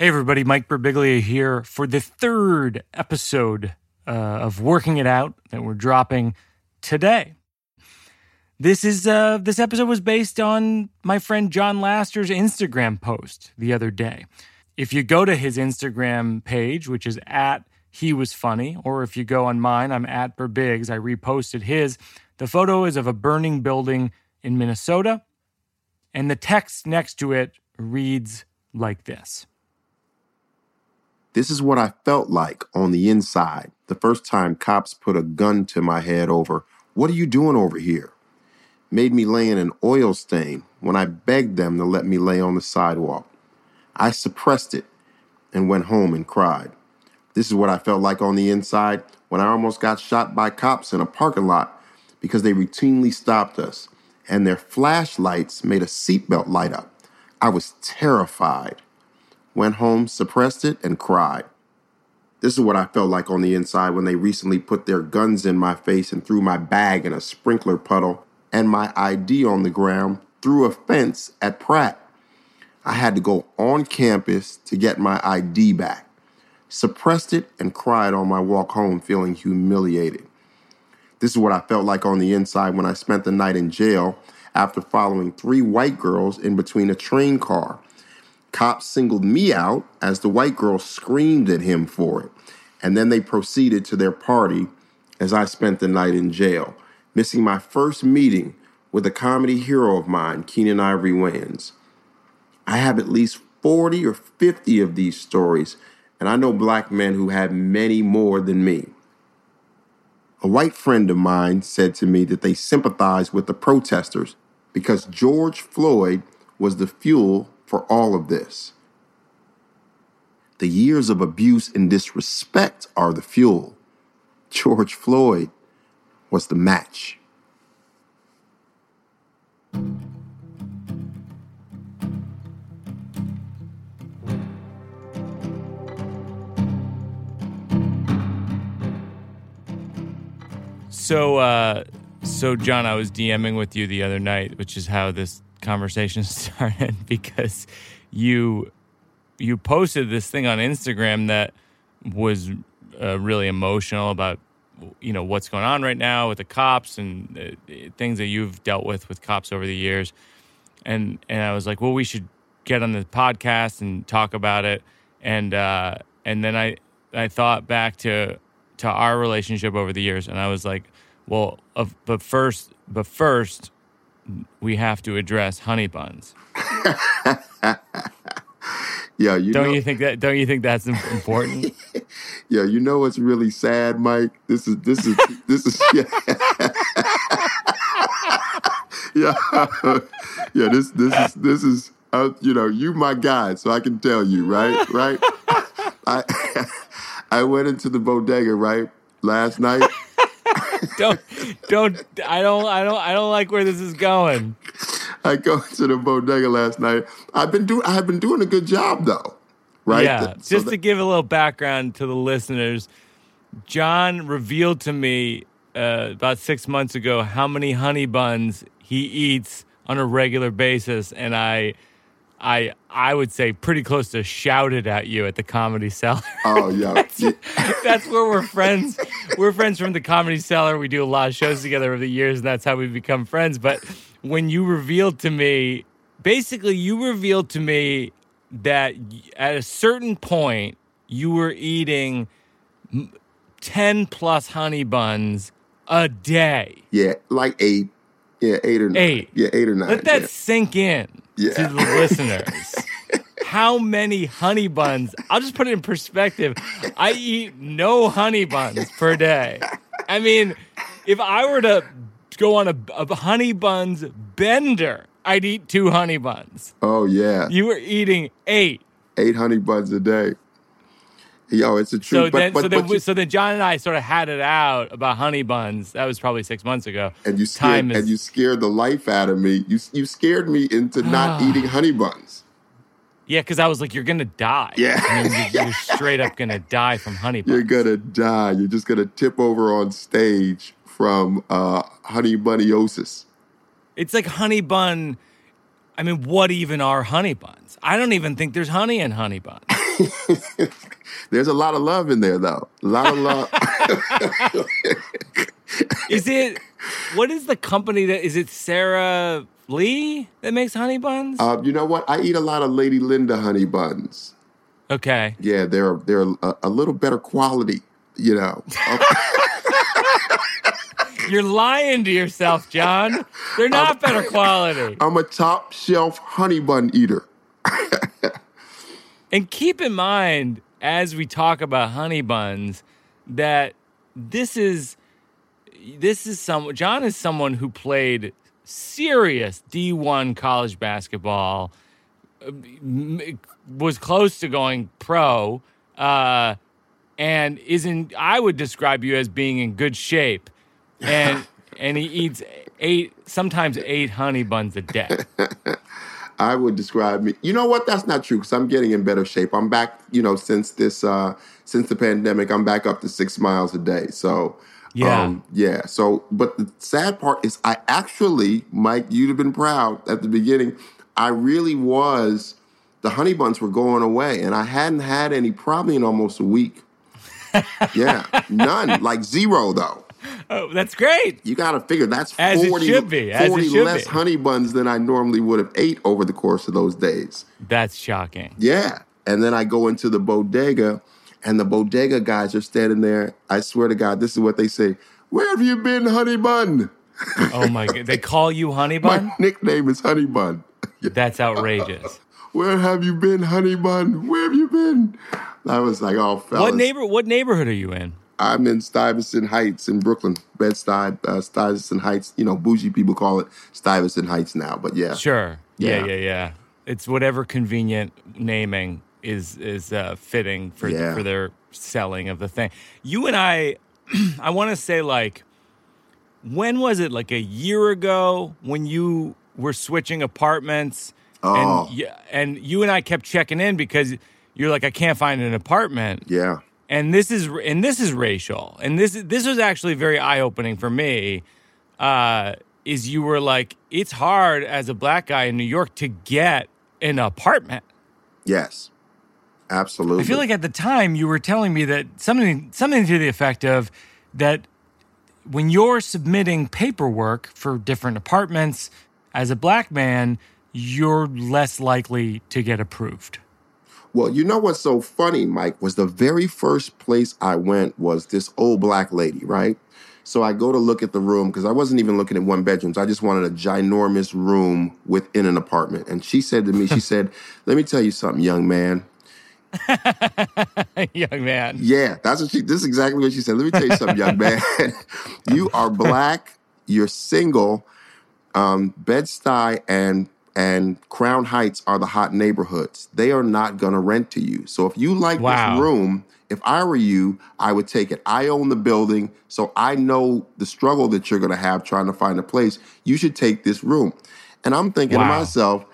Hey, everybody, Mike Birbiglia here for the third episode uh, of Working It Out that we're dropping today. This is uh, this episode was based on my friend John Laster's Instagram post the other day. If you go to his Instagram page, which is at he was funny, or if you go on mine, I'm at Birbigs. I reposted his. The photo is of a burning building in Minnesota, and the text next to it reads like this. This is what I felt like on the inside the first time cops put a gun to my head over, What are you doing over here? Made me lay in an oil stain when I begged them to let me lay on the sidewalk. I suppressed it and went home and cried. This is what I felt like on the inside when I almost got shot by cops in a parking lot because they routinely stopped us and their flashlights made a seatbelt light up. I was terrified went home, suppressed it, and cried. This is what I felt like on the inside when they recently put their guns in my face and threw my bag in a sprinkler puddle and my ID on the ground through a fence at Pratt. I had to go on campus to get my ID back. Suppressed it and cried on my walk home, feeling humiliated. This is what I felt like on the inside when I spent the night in jail after following three white girls in between a train car Cops singled me out as the white girl screamed at him for it. And then they proceeded to their party as I spent the night in jail, missing my first meeting with a comedy hero of mine, Keenen Ivory Wayans. I have at least 40 or 50 of these stories, and I know black men who have many more than me. A white friend of mine said to me that they sympathized with the protesters because George Floyd was the fuel for all of this. The years of abuse and disrespect are the fuel. George Floyd was the match. So, uh, so John, I was DMing with you the other night, which is how this conversation started because you you posted this thing on Instagram that was uh, really emotional about you know what's going on right now with the cops and uh, things that you've dealt with with cops over the years. And and I was like well we should get on the podcast and talk about it. And uh and then I I thought back to to our relationship over the years and I was like well but first but first we have to address honey buns. yeah, you don't know, you think that? Don't you think that's important? yeah, you know what's really sad, Mike. This is this is this is yeah, yeah, yeah. This this is this is uh, you know you my guy, so I can tell you right, right. I I went into the bodega right last night don't don't I don't I don't I don't like where this is going. I go to the bodega last night. I've been doing I've been doing a good job though. Right? Yeah. So Just that, to give a little background to the listeners, John revealed to me uh, about six months ago how many honey buns he eats on a regular basis, and I I I would say pretty close to shouted at you at the comedy cellar. Oh yeah. that's, that's, where we're friends. We're friends from the comedy cellar. We do a lot of shows together over the years, and that's how we become friends. But when you revealed to me, basically you revealed to me that at a certain point you were eating 10 plus honey buns a day. Yeah, like eight. Yeah, eight or nine. Eight. Yeah, eight or nine. Let that yeah. sink in yeah. to the listeners. How many honey buns? I'll just put it in perspective. I eat no honey buns per day. I mean, if I were to go on a, a honey buns bender, I'd eat two honey buns. Oh yeah. You were eating eight. Eight honey buns a day. Yo, it's a truth. So but, then, but, so, then you, so then John and I sort of had it out about honey buns. That was probably six months ago. And you scared, is, and you scared the life out of me. You you scared me into not eating honey buns. Yeah, because I was like, you're gonna die. Yeah, I mean, you're, you're, straight up gonna die from honey buns. You're gonna die. You're just gonna tip over on stage from uh, honey buniosis. It's like honey bun. I mean, what even are honey buns? I don't even think there's honey in honey buns. There's a lot of love in there, though. A lot of love. Is it? What is the company that is it? Sara Lee that makes honey buns. uh, you know what? I eat a lot of Lady Linda honey buns. okay. Yeah, they're they're a, a little better quality. You know. You're lying to yourself, John. They're not better quality. I'm a top shelf honey bun eater. And keep in mind, as we talk about honey buns, that this is this is some John is someone who played serious D1 college basketball, uh, was close to going pro, uh, and isn't. I would describe you as being in good shape, and and he eats eight, sometimes eight honey buns a day. I would describe me. You know what? That's not true because I'm getting in better shape. I'm back. You know, since this uh since the pandemic, I'm back up to six miles a day. So. Yeah. yeah. So, but the sad part is, I actually, Mike, you'd have been proud at the beginning. I really was. The honey buns were going away, and I hadn't had any probably in almost a week. yeah, none, like zero though. Oh, that's great. You got to figure that's As it 40, should be, as it 40 should less be. honey buns than I normally would have ate over the course of those days. That's shocking. Yeah. And then I go into the bodega, and the bodega guys are standing there. I swear to God, this is what they say Where have you been, honey bun? Oh my god, they call you honey My bun? nickname is honey bun. That's outrageous. Where have you been, honey bun? Where have you been? I was like, oh, fellas. What neighbor? What neighborhood are you in? I'm in Stuyvesant Heights in Brooklyn, Bed Stuy, uh, Stuyvesant Heights. You know, bougie people call it Stuyvesant Heights now, but yeah. Sure. Yeah, Yeah. yeah, yeah. It's whatever convenient naming is is uh, fitting for Yeah. for their selling of the thing. You and I, I want to say like, when was it? Like a year ago when you were switching apartments, Oh. and yeah, and you and I kept checking in because you're like, I can't find an apartment. Yeah. And this is and this is racial and this this was actually very eye-opening for me uh is you were like it's hard as a black guy in new york to get an apartment Yes. Absolutely. i feel like at the time you were telling me that something something to the effect of that when you're submitting paperwork for different apartments as a black man you're less likely to get approved Well, you know what's so funny, Mike, was the very first place I went was this old black lady, right? So I go to look at the room because I wasn't even looking at one bedrooms. I just wanted a ginormous room within an apartment. And she said to me, she said, Let me tell you something, young man. young man Yeah, that's what she this is exactly what she said. Let me tell you something, young man. you are black, you're single, um, Bed-Stuy and and Crown Heights are the hot neighborhoods. They are not gonna rent to you. So if you like Wow. this room, if I were you, I would take it. I own the building, so I know the struggle that you're gonna have trying to find a place. You should take this room. And I'm thinking to myself,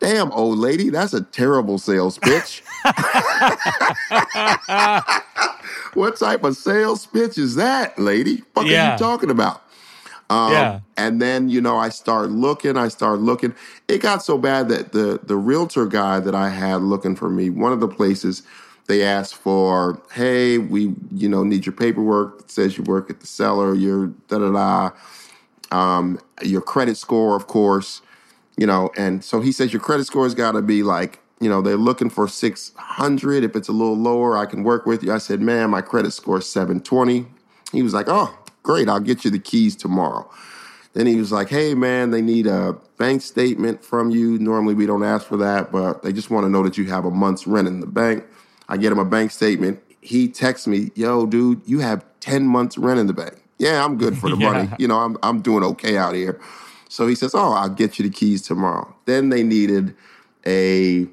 damn old lady, that's a terrible sales pitch. what type of sales pitch is that, lady? What are you talking about? Um, Yeah. And then you know, I start looking. I start looking. It got so bad that the the realtor guy that I had looking for me, one of the places, they asked for, hey, we you know need your paperwork. It says you work at the Cellar. Your da da da. Um, your credit score, of course. You know, and so he says your credit score has got to be like you know they're looking for 600 if it's a little lower i can work with you i said man my credit score is 720 he was like oh great i'll get you the keys tomorrow. Then he was like hey man they need a bank statement from you. Normally we don't ask for that but they just want to know that you have a month's rent in the bank. I get him a bank statement. He texts me yo dude you have 10 months rent in the bank. Yeah i'm good for the Yeah. money you know I'm, I'm doing okay out here. So he says oh i'll get you the keys tomorrow. Then they needed a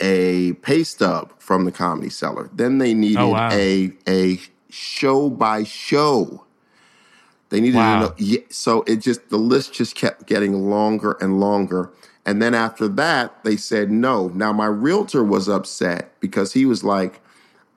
a pay stub from the comedy cellar. Then they oh, needed Oh, wow. a a show by show. They needed Wow. to know. Yeah, so it just the list just kept getting longer and longer. And then after that, they said no. Now my realtor was upset because he was like,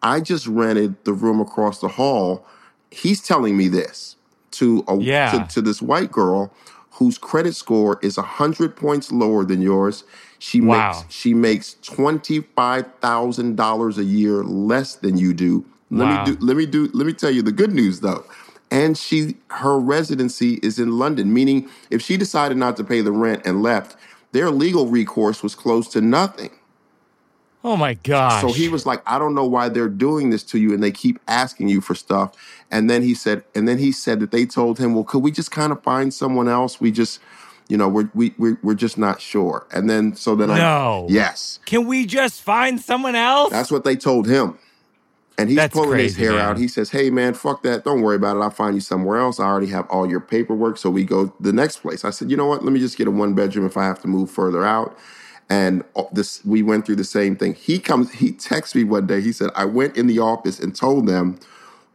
I just rented the room across the hall. He's telling me this to a Yeah. to, to this white girl whose credit score is 100 points lower than yours. She Wow. makes she makes $25,000 a year less than you do. Let Wow. me do let me do let me tell you the good news though. And she her residency is in London, meaning if she decided not to pay the rent and left, their legal recourse was close to nothing. Oh my gosh. So he was like, I don't know why they're doing this to you, and they keep asking you for stuff. And then he said, and then he said that they told him, well, could we just kind of find someone else? We just, you know, we're we we're, we're just not sure. And then so then No. I yes, Can we just find someone else? that's what they told him. And he's That's pulling his hair man. out. He says, "Hey, man, fuck that. Don't worry about it. I'll find you somewhere else. I already have all your paperwork." So we go to the next place. I said, "You know what? Let me just get a one bedroom if I have to move further out." And this, we went through the same thing. He comes. He texts me one day. He said, "I went in the office and told them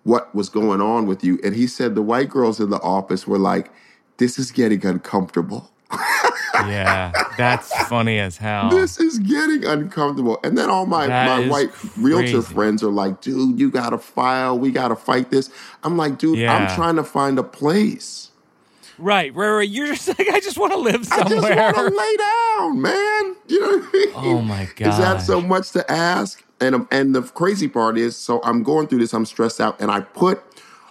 what was going on with you." And he said the white girls in the office were like, "This is getting uncomfortable." Yeah, that's funny as hell. This is getting uncomfortable. And then all my, That my is white realtor friends are like, dude, you got to file. We got to fight this. I'm like, dude, Yeah. I'm trying to find a place. right, right, right. You're just like, I just want to live somewhere. I just somewhere. want to lay down, man. You know what I mean? Oh my God. Is that so much to ask? And um, and the crazy part is, so I'm going through this. I'm stressed out, and I put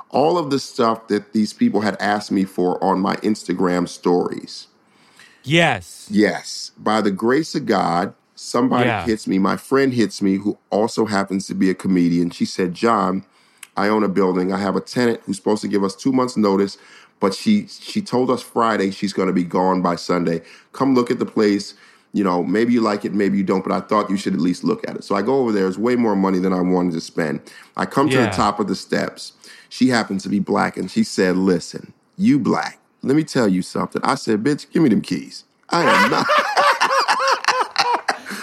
all of the stuff that these people had asked me for on my Instagram stories. Yes. Yes, by the grace of God, somebody Yeah. hits me. My friend hits me, who also happens to be a comedian. She said, "John, I own a building. I have a tenant who's supposed to give us two months' notice, but she she told us Friday she's going to be gone by Sunday. Come look at the place. You know, maybe you like it, maybe you don't, but I thought you should at least look at it. So I go over there. It's way more money than I wanted to spend. I come to Yeah. the top of the steps. She happens to be black, and she said, "Listen, you black. Let me tell you something." I said, "Bitch, give me them keys. I am not."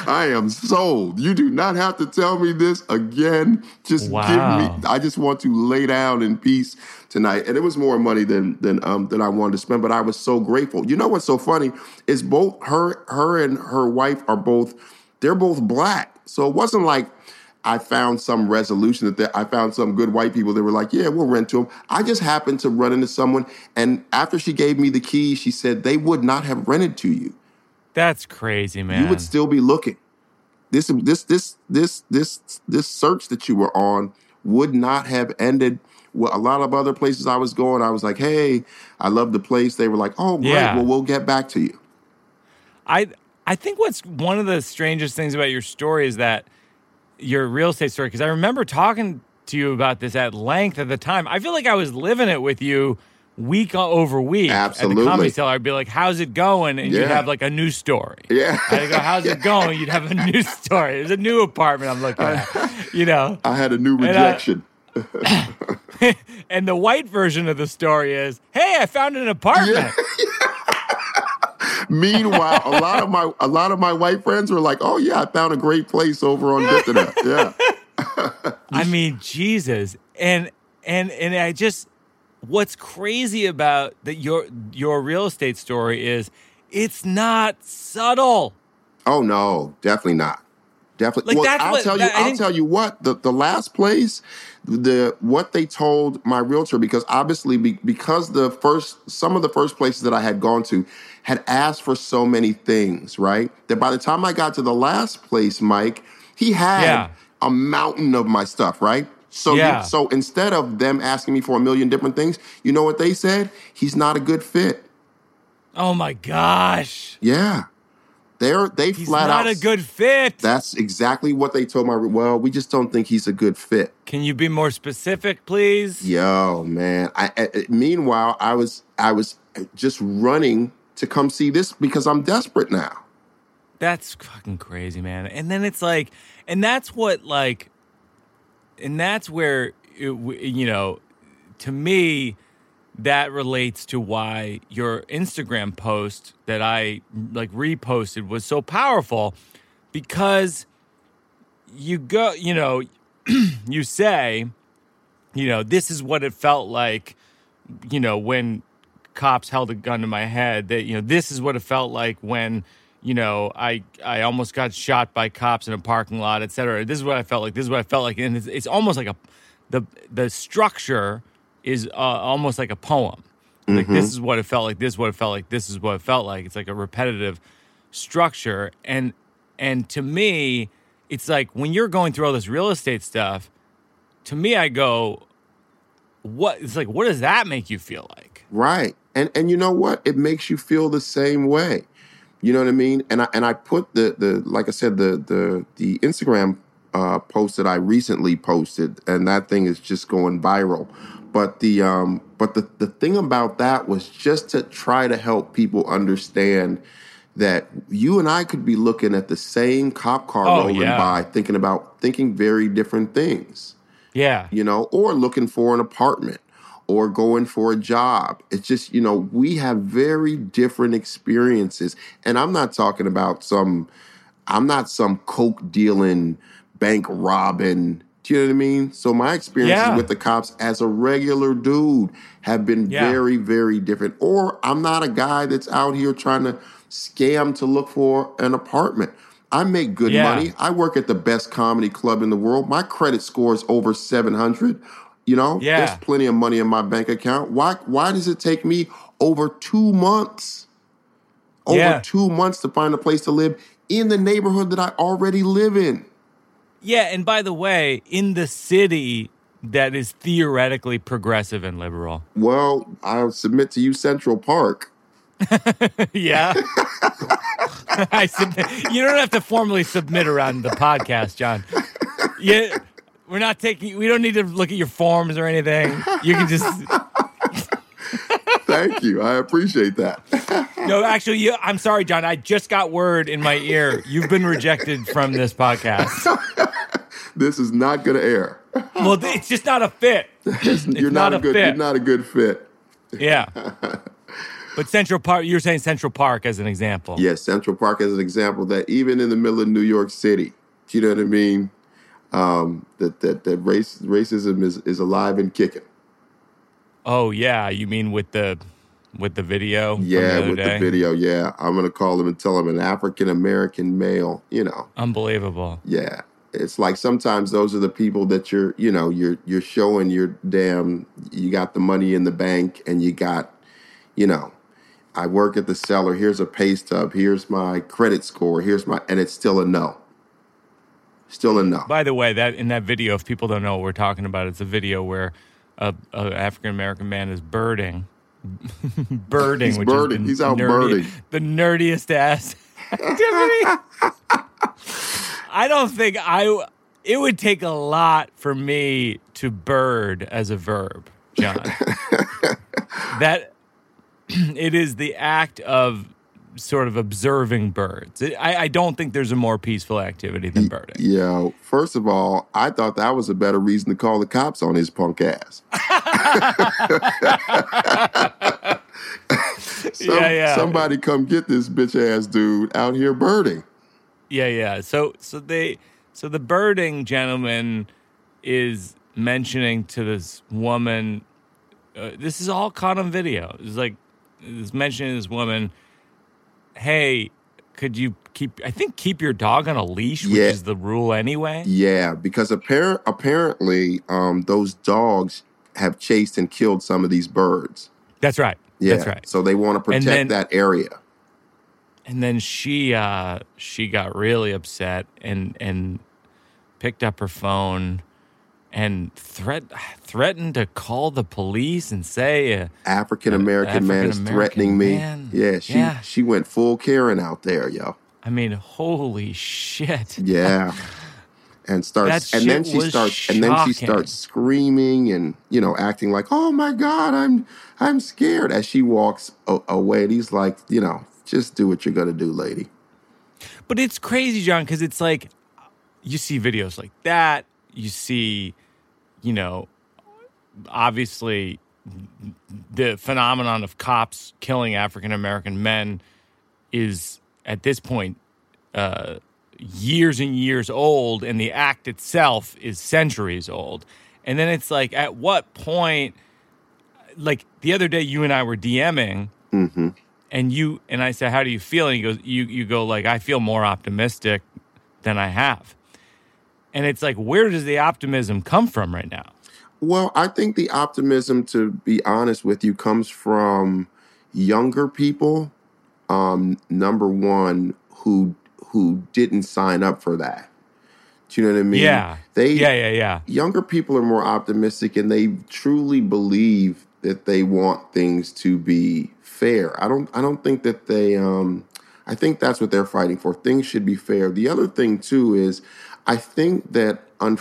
I am sold. You do not have to tell me this again. Just Wow. give me. I just want to lay down in peace tonight. And it was more money than than um than I wanted to spend, but I was so grateful. You know what's so funny is both her her and her wife are both they're both black. So it wasn't like I found some resolution that I found some good white people that were like, yeah, we'll rent to them. I just happened to run into someone, and after she gave me the keys, she said they would not have rented to you That's crazy, man. you would still be looking. This this this this this this search that you were on would not have ended. Well, a lot of other places I was going, I was like, "Hey, I love the place." They were like, "Oh, great. Yeah. Well, we'll get back to you." I I think what's one of the strangest things about your story is that your real estate story because I remember talking to you about this at length at the time. I feel like I was living it with you week over week at Absolutely. the comedy cellar. I'd be like, "How's it going?" and you'd have like a new story. Yeah. I'd go, "How's it going?" You'd have a new story. There's a new apartment I'm looking at. You know. I had a new rejection. And the white version of the story is, "Hey, I found an apartment." Meanwhile, a lot of my a lot of my white friends were like, "Oh yeah, I found a great place over on Internet." Yeah. I mean, Jesus. And and and I just what's crazy about that your your real estate story is it's not subtle. Oh no, definitely not. Definitely. Like, well, I'll what- tell you. I'll tell you what. The the last place, the what they told my realtor because obviously be, because the first some of the first places that I had gone to had asked for so many things, right? That by the time I got to the last place, Mike, he had Yeah. a mountain of my stuff, right? So you- so instead of them asking me for a million different things, you know what they said? He's not a good fit. Oh my gosh. Yeah. They're they He's flat not out a good fit. that's exactly what they told my. Well, we just don't think he's a good fit. Can you be more specific, please? Yo, man. I, I- meanwhile, I was I was just running to come see this because I'm desperate now. That's fucking crazy, man. And then it's like, and that's what like, and that's where it, you know, to me, that relates to why your Instagram post that I like reposted was so powerful, because you go, you know, you say, you know, this is what it felt like, you know, when cops held a gun to my head that you know this is what it felt like when you know i i almost got shot by cops in a parking lot et cetera this is what i felt like this is what i felt like and it's, it's almost like a the the structure is uh, almost like a poem Like this is what it felt like. This is what it felt like. This is what it felt like. It's like a repetitive structure, and and to me, it's like when you're going through all this real estate stuff. To me, I go, what? It's like, what does that make you feel like? Right. And and you know what? It makes you feel the same way. You know what I mean? And I and I put the the like I said the the the Instagram uh, post that I recently posted, and that thing is just going viral. But the um but the the thing about that was just to try to help people understand that you and I could be looking at the same cop car Oh, rolling yeah. by, thinking about thinking very different things Yeah, you know, or looking for an apartment or going for a job. It's just, you know, we have very different experiences. And I'm not talking about some, I'm not some coke dealing, bank robbing. Do you know what I mean? So my experiences Yeah. with the cops as a regular dude have been Yeah. very, very different. Or I'm not a guy that's out here trying to scam to look for an apartment. I make good Yeah. money. I work at the best comedy club in the world. My credit score is over 700. You know, Yeah. there's plenty of money in my bank account. Why why does it take me over 2 months? Over Yeah. 2 months to find a place to live in the neighborhood that I already live in. yeah. And by the way, in the city that is theoretically progressive and liberal. Well, I'll submit to you Central Park. Yeah. I submit. You don't have to formally submit around the podcast, John. Yeah, we're not taking. We don't need to look at your forms or anything. You can just. Thank you. I appreciate that. No, actually, you, I'm sorry, John. I just got word in my ear. You've been rejected from this podcast. this is not going to air. Well, it's just not a fit. you're not not, a a good fit. you're not a good fit. Yeah. But Central Park, you're saying Central Park as an example. Yes, Central Park as an example that even in the middle of New York City, you know what I mean? Um, that that that race racism is is alive and kicking. Oh yeah, you mean with the with the video? Yeah, the with day? the video. Yeah, I'm gonna call him and tell him an African American male. You know, Unbelievable. yeah. It's like sometimes those are the people that you're, you know, you're you're showing your damn. You got the money in the bank, and you got, you know, I work at the Cellar. Here's a pay stub. Here's my credit score. Here's my, and it's still a no. Still a no. By the way, that in that video, if people don't know what we're talking about, it's a video where a, a African American man is birding, birding. He's birding. He's out nerdy- birding. The nerdiest ass activity. I don't think I. It would take a lot for me to bird as a verb, John. that it is the act of sort of observing birds. I, I don't think there's a more peaceful activity than birding. Yeah. First of all, I thought that was a better reason to call the cops on his punk ass. Some- Yeah, yeah. Somebody come get this bitch ass dude out here birding. Yeah, yeah. So so they so the birding gentleman is mentioning to this woman uh, this is all caught on video. It's like is mentioning this woman, "Hey, could you keep I think keep your dog on a leash, which Yeah. is the rule anyway." Yeah, because apparent apparently um, those dogs have chased and killed some of these birds. That's right. Yeah, That's right. So they want to protect then- that area. And then she uh she got really upset and and picked up her phone and threat threatened to call the police and say uh, African American man is threatening me. man. Yeah, she Yeah. she went full Karen out there, yo. I mean, holy shit. Yeah. And starts and then she starts and then she starts screaming and you know acting like, "Oh my god, I'm I'm scared." As she walks a- away, and he's like, you know, just do what you're going to do, lady. But it's crazy, John, because it's like you see videos like that. You see, you know, obviously the phenomenon of cops killing African American men is at this point uh, years and years old, and the act itself is centuries old. And then it's like, at what point? Like the other day, you and I were DMing, and you and I said, "How do you feel?" And he goes, "You you go like I feel more optimistic than I have." And it's like, where does the optimism come from right now? Well, I think the optimism, to be honest with you, comes from younger people. Um, number one, who who didn't sign up for that. Do you know what I mean? Yeah. They Yeah, yeah, yeah. younger people are more optimistic and they truly believe that they want things to be fair. I don't I don't think that they um I think that's what they're fighting for. Things should be fair. The other thing too is I think that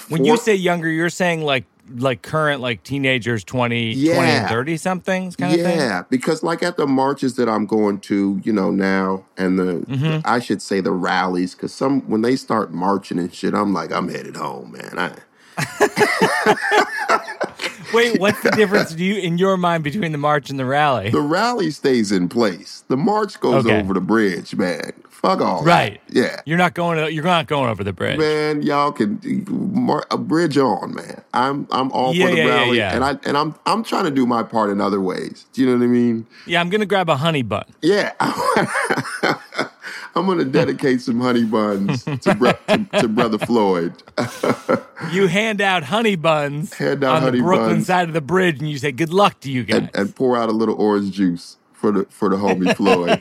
When you say younger, you're saying like like current like teenagers 20, 20 and Yeah. 30 somethings kind of thing? yeah, because like at the marches that I'm going to, you know, now and the Mm-hmm. I should say the rallies, because some when they start marching and shit, I'm like, I'm headed home, man. I Wait, what's the difference do you in your mind between the march and the rally? the rally stays in place. The march goes Okay. over the bridge, man. Fuck all that. Right. Yeah. You're not going to, you're not going over the bridge. Man, y'all can mar- a bridge on, man. I'm I'm all Yeah, for the yeah, yeah, rally, yeah. and I and I'm I'm trying to do my part in other ways. Do you know what I mean? Yeah, I'm going to grab a honey bun. Yeah, I'm gonna dedicate some honey buns to, bro- to, to brother Floyd. You hand out honey buns Hand out on honey the Brooklyn buns. side of the bridge and you say good luck to you guys. and, and pour out a little orange juice for the for the homie Floyd.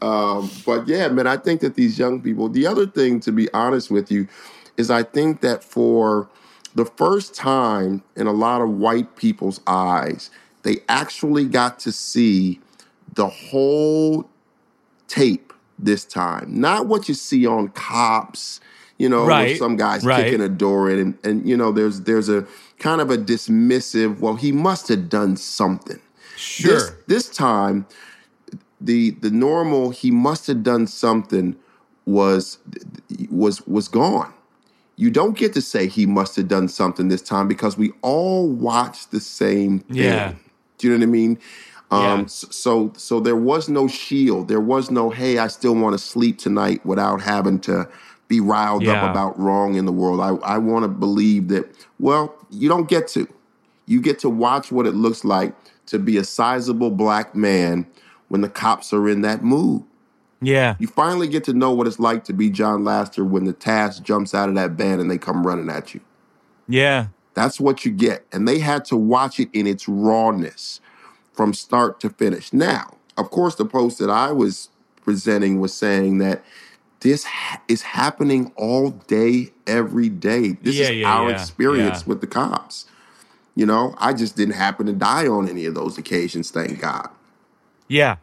Um, but yeah, man, I think that these young people. The other thing, to be honest with you, is I think that for the first time in a lot of white people's eyes, they actually got to see the whole tape this time. Not what you see on cops, you know, Right, some guys right. kicking a door in and, and you know, there's there's a kind of a dismissive, well, he must have done something. sure. This this time, the the normal he must have done something was was was gone. You don't get to say he must have done something this time because we all watched the same thing. Yeah. Do you know what I mean? Um, Yeah. So so there was no shield. There was no hey, I still want to sleep tonight without having to be riled Yeah. up about wrong in the world. I, I want to believe that, well, you don't get to. You get to watch what it looks like to be a sizable black man when the cops are in that mood. yeah. You finally get to know what it's like to be John Laster when the task jumps out of that van and they come running at you. Yeah. That's what you get. And they had to watch it in its rawness from start to finish. Now, of course, the post that I was presenting was saying that this ha- is happening all day, every day. This Yeah, is yeah, our yeah, experience with the cops. You know, I just didn't happen to die on any of those occasions, thank God. Yeah.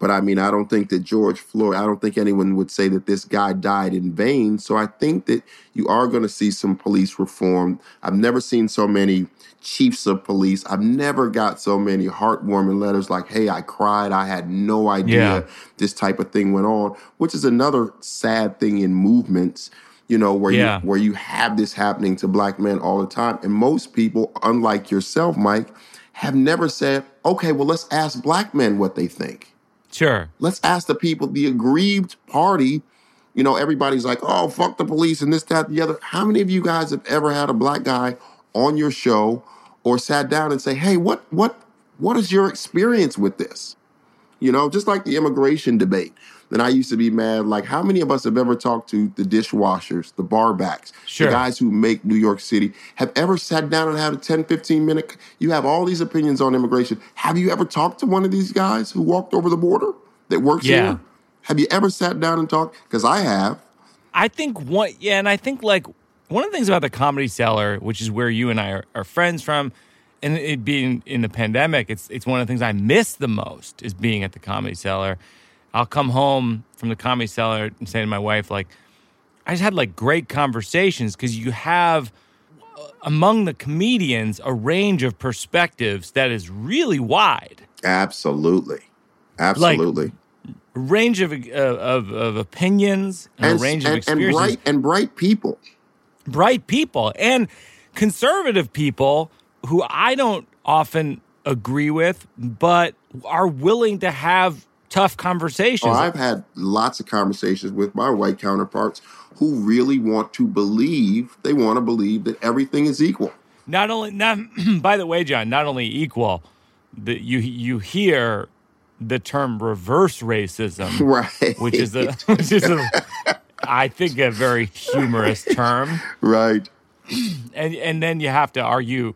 But I mean, I don't think that George Floyd, I don't think anyone would say that this guy died in vain. So I think that you are going to see some police reform. I've never seen so many chiefs of police. I've never got so many heartwarming letters like, hey, I cried. I had no idea Yeah. this type of thing went on, which is another sad thing in movements. You know where Yeah. you where you have this happening to black men all the time, and most people, unlike yourself, Mike, have never said, "Okay, well, let's ask black men what they think." Sure. let's ask the people, the aggrieved party. You know, everybody's like, oh, fuck the police and this, that, the other. How many of you guys have ever had a black guy on your show or sat down and say, hey, what, what, what is your experience with this? You know, just like the immigration debate. Then I used to be mad. Like, how many of us have ever talked to the dishwashers, the barbacks, Sure. the guys who make New York City, have ever sat down and had a 10, 15 minute? You have all these opinions on immigration. Have you ever talked to one of these guys who walked over the border that works Yeah. here? Have you ever sat down and talked? Because I have. I think one, yeah, and I think like one of the things about the Comedy Cellar, which is where you and I are, are friends from, and it being in the pandemic, it's it's one of the things I miss the most is being at the Comedy Cellar. I'll come home from the Comedy Cellar and say to my wife, like, I just had like great conversations because you have uh, among the comedians a range of perspectives that is really wide. Absolutely. Absolutely. A range of, uh, of, of opinions and, and, a range of and, and bright and bright people. bright people and conservative people who I don't often agree with, but are willing to have tough conversations. Oh, I've had lots of conversations with my white counterparts who really want to believe, they want to believe that everything is equal. not only, not by the way, John, not only equal, that you you hear the term reverse racism, Right. which is a which is a I think a very humorous term. right. and and then you have to argue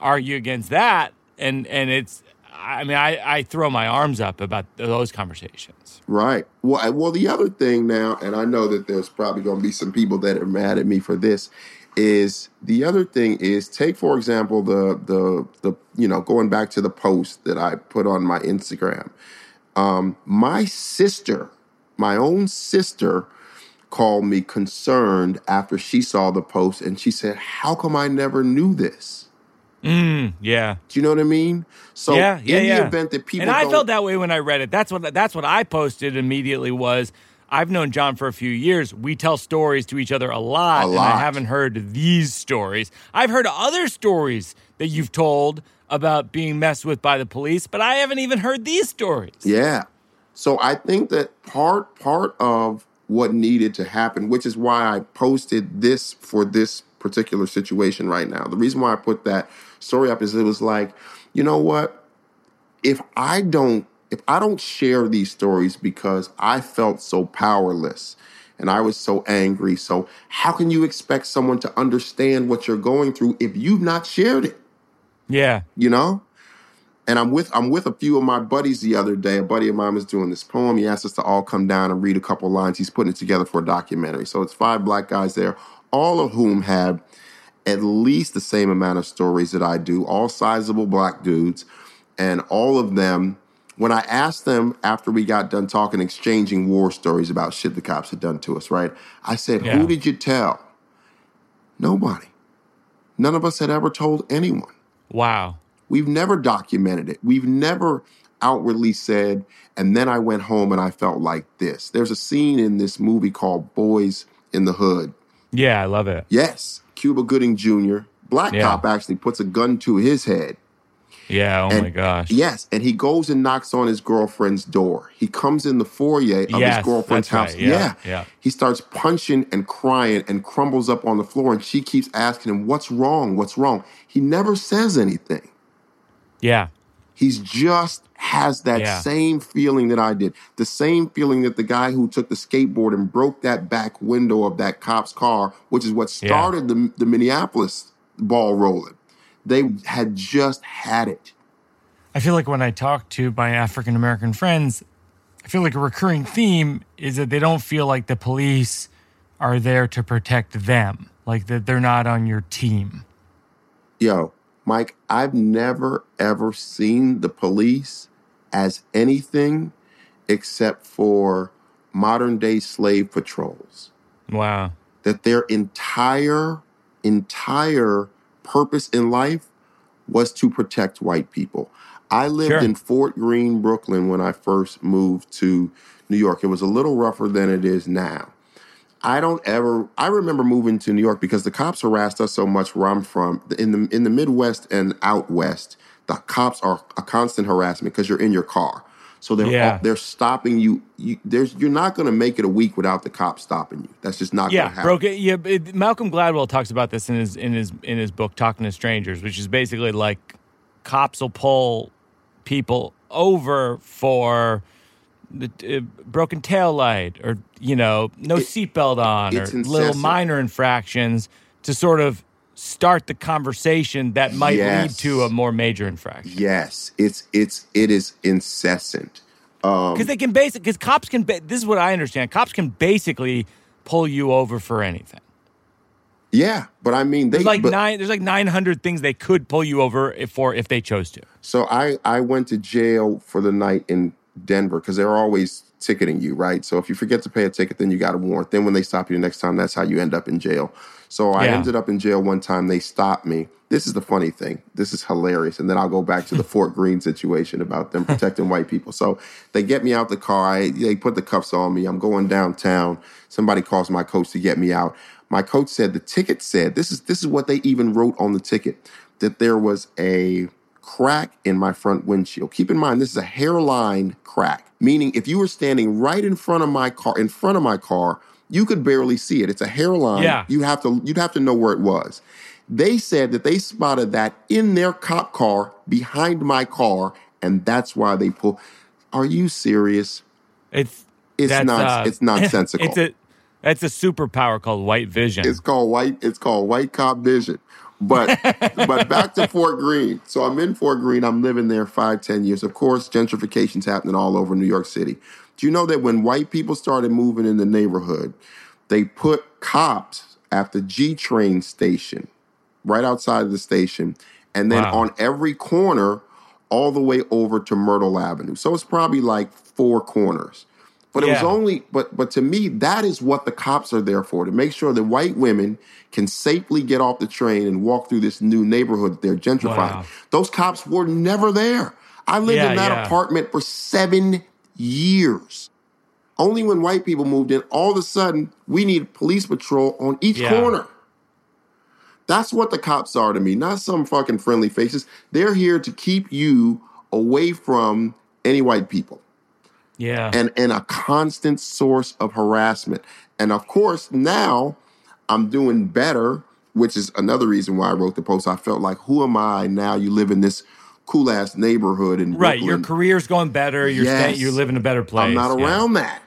argue against that, and and it's. I mean, I, I throw my arms up about those conversations. Right. Well, well, the other thing now, and I know that there's probably going to be some people that are mad at me for this, is the other thing is take for example the the the you know going back to the post that I put on my Instagram. Um, my sister, my own sister, called me concerned after she saw the post, and she said, "How come I never knew this?" Mm, yeah. Do you know what I mean? So yeah, yeah, in yeah. the event that people and I felt that way when I read it. That's what that's what I posted immediately was. I've known John for a few years. We tell stories to each other a lot, A and I haven't heard these stories. I've heard other stories that you've told about being messed with by the police, but I haven't even heard these stories. Yeah. So I think that part part of what needed to happen, which is why I posted this for this particular situation right now. The reason why I put that story up is it was like, you know what? If I don't if I don't share these stories because I felt so powerless and I was so angry, so how can you expect someone to understand what you're going through if you've not shared it? Yeah. you know and i'm with i'm with a few of my buddies the other day a buddy of mine was doing this poem he asked us to all come down and read a couple lines he's putting it together for a documentary so it's five black guys there all of whom have at least the same amount of stories that i do all sizable black dudes and all of them when i asked them after we got done talking exchanging war stories about shit the cops had done to us right i said Yeah. who did you tell nobody none of us had ever told anyone Wow. We've never documented it. We've never outwardly said, and then I went home and I felt like this. There's a scene in this movie called Boyz n the Hood. Yeah, I love it. Yes, Cuba Gooding Jr., black Yeah. cop actually puts a gun to his head. Yeah. Oh And- my gosh. Yes, and he goes and knocks on his girlfriend's door. He comes in the foyer of Yes, his girlfriend's house. right. Yeah, yeah. He starts punching and crying and crumbles up on the floor, and she keeps asking him, What's wrong? What's wrong? He never says anything. Yeah. He's just has that Yeah. same feeling that I did. The same feeling that the guy who took the skateboard and broke that back window of that cop's car, which is what Yeah. started the, the Minneapolis ball rolling. They had just had it. I feel like when I talk to my African American friends, I feel like a recurring theme is that they don't feel like the police are there to protect them, like that they're not on your team. Yo, Mike, I've never ever seen the police as anything except for modern day slave patrols. Wow. that their entire entire purpose in life was to protect white people. I lived Sure. in Fort Greene, Brooklyn when I first moved to New York. It was a little rougher than it is now. I don't ever I remember moving to New York because the cops harassed us so much where I'm from. In the in the Midwest and out west, the cops are a constant harassment because you're in your car. So they're Yeah. they're stopping you. you there's you're not going to make it a week without the cops stopping you. That's just not going Yeah, to happen. Yeah, it, Malcolm Gladwell talks about this in his in his in his book Talking to Strangers, which is basically like cops will pull people over for the uh, broken tail light or you know no It- seatbelt on or it's little minor infractions to sort of start the conversation that might lead to a more major infraction. Yes, it's it's it is incessant. Um, Because they can basic because cops can. Ba- this is what I understand. Cops can basically pull you over for anything. yeah, but I mean, they There's like but- nine. There's like nine hundred things they could pull you over if for if they chose to. So I I went to jail for the night in Denver because they're always ticketing you, right? So if you forget to pay a ticket, then you got a warrant. Then when they stop you the next time, that's how you end up in jail. So I Yeah. ended up in jail one time. They stopped me. This is the funny thing. This is hilarious. And then I'll go back to the Fort Greene situation about them protecting white people. So they get me out the car. I, they put the cuffs on me. I'm going downtown. Somebody calls my coach to get me out. My coach said the ticket said this is this is what they even wrote on the ticket that there was a crack in my front windshield. Keep in mind, this is a hairline crack, meaning if you were standing right in front of my car, in front of my car, you could barely see it. It's a hairline. Yeah. You have to you'd have to know where it was. They said that they spotted that in their cop car behind my car, and that's why they pulled. Are you serious? It's It's not uh, it's nonsensical. It's a it's a superpower called white vision. It's called white. It's called white cop vision. But but back to Fort Greene. So I'm in Fort Greene. I'm living there five, ten years. Of course, gentrification's happening all over New York City. Do you know that when white people started moving in the neighborhood, they put cops at the G train station, right outside of the station, and then Wow. on every corner, all the way over to Myrtle Avenue. So it's probably like four corners. But it was only but but to me, that is what the cops are there for, to make sure that white women can safely get off the train and walk through this new neighborhood that they're gentrifying. Wow. Those cops were never there. I lived Yeah, in that yeah. apartment for seven years. Only when white people moved in, all of a sudden, we need police patrol on each Yeah. corner. That's what the cops are to me, not some fucking friendly faces. They're here to keep you away from any white people Yeah. and, and a constant source of harassment. And of course, now I'm doing better, which is another reason why I wrote the post. I felt like, who am I now? You live in this cool ass neighborhood in right. Your career's going better. You're Yes. staying, you live in a better place. I'm not Yeah. around that.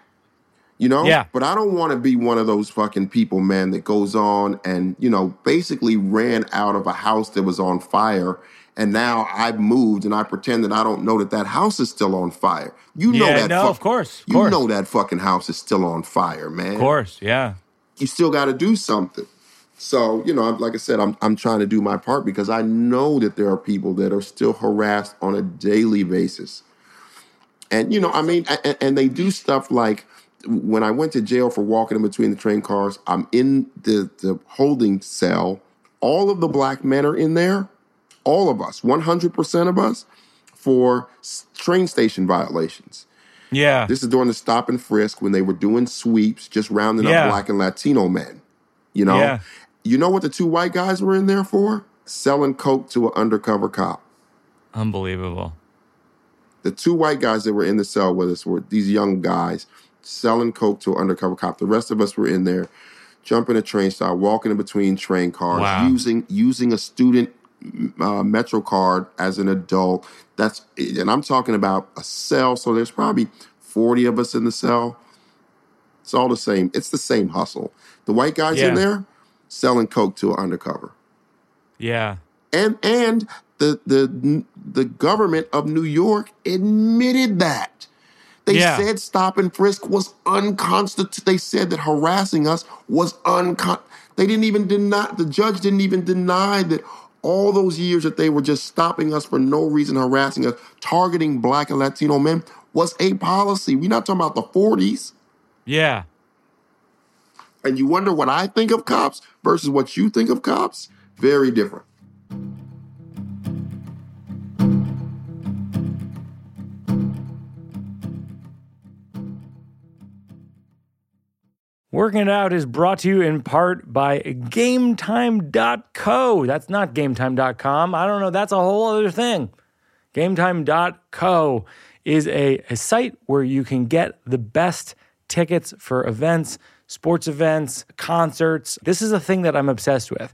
You know? Yeah. But I don't want to be one of those fucking people, man, that goes on and, you know, basically ran out of a house that was on fire. And now I've moved and I pretend that I don't know that that house is still on fire. You know Yeah, that. no, fuck- of course, of you course. know that fucking house is still on fire, man. Of course. Yeah. You still got to do something. So, you know, like I said, I'm, I'm trying to do my part because I know that there are people that are still harassed on a daily basis. And, you know, I mean, and, and they do stuff like when I went to jail for walking in between the train cars, I'm in the, the holding cell. All of the black men are in there, all of us, 100% of us, for train station violations. Yeah. This is during the stop and frisk when they were doing sweeps, just rounding Yeah. up black and Latino men. You know, Yeah. you know what the two white guys were in there for? Selling coke to an undercover cop. Unbelievable. The two white guys that were in the cell with us were these young guys selling coke to an undercover cop. The rest of us were in there, jumping a train stop, walking in between train cars, Wow. using using a student uh, Metro card as an adult. That's and I'm talking about a cell. So there's probably 40 of us in the cell. It's all the same. It's the same hustle. The white guys Yeah. in there selling coke to an undercover Yeah. and and the the the government of New York admitted that. They Yeah. said stop and frisk was unconstitutional. They said that harassing us was uncon. They didn't even deny. The judge didn't even deny that all those years that they were just stopping us for no reason, harassing us, targeting Black and Latino men was a policy. We're not talking about the forties. Yeah. And you wonder what I think of cops versus what you think of cops. Very different. Working It Out is brought to you in part by GameTime.co. That's not GameTime.com. I don't know. That's a whole other thing. GameTime.co is a, a site where you can get the best tickets for events, sports events, concerts. This is a thing that I'm obsessed with.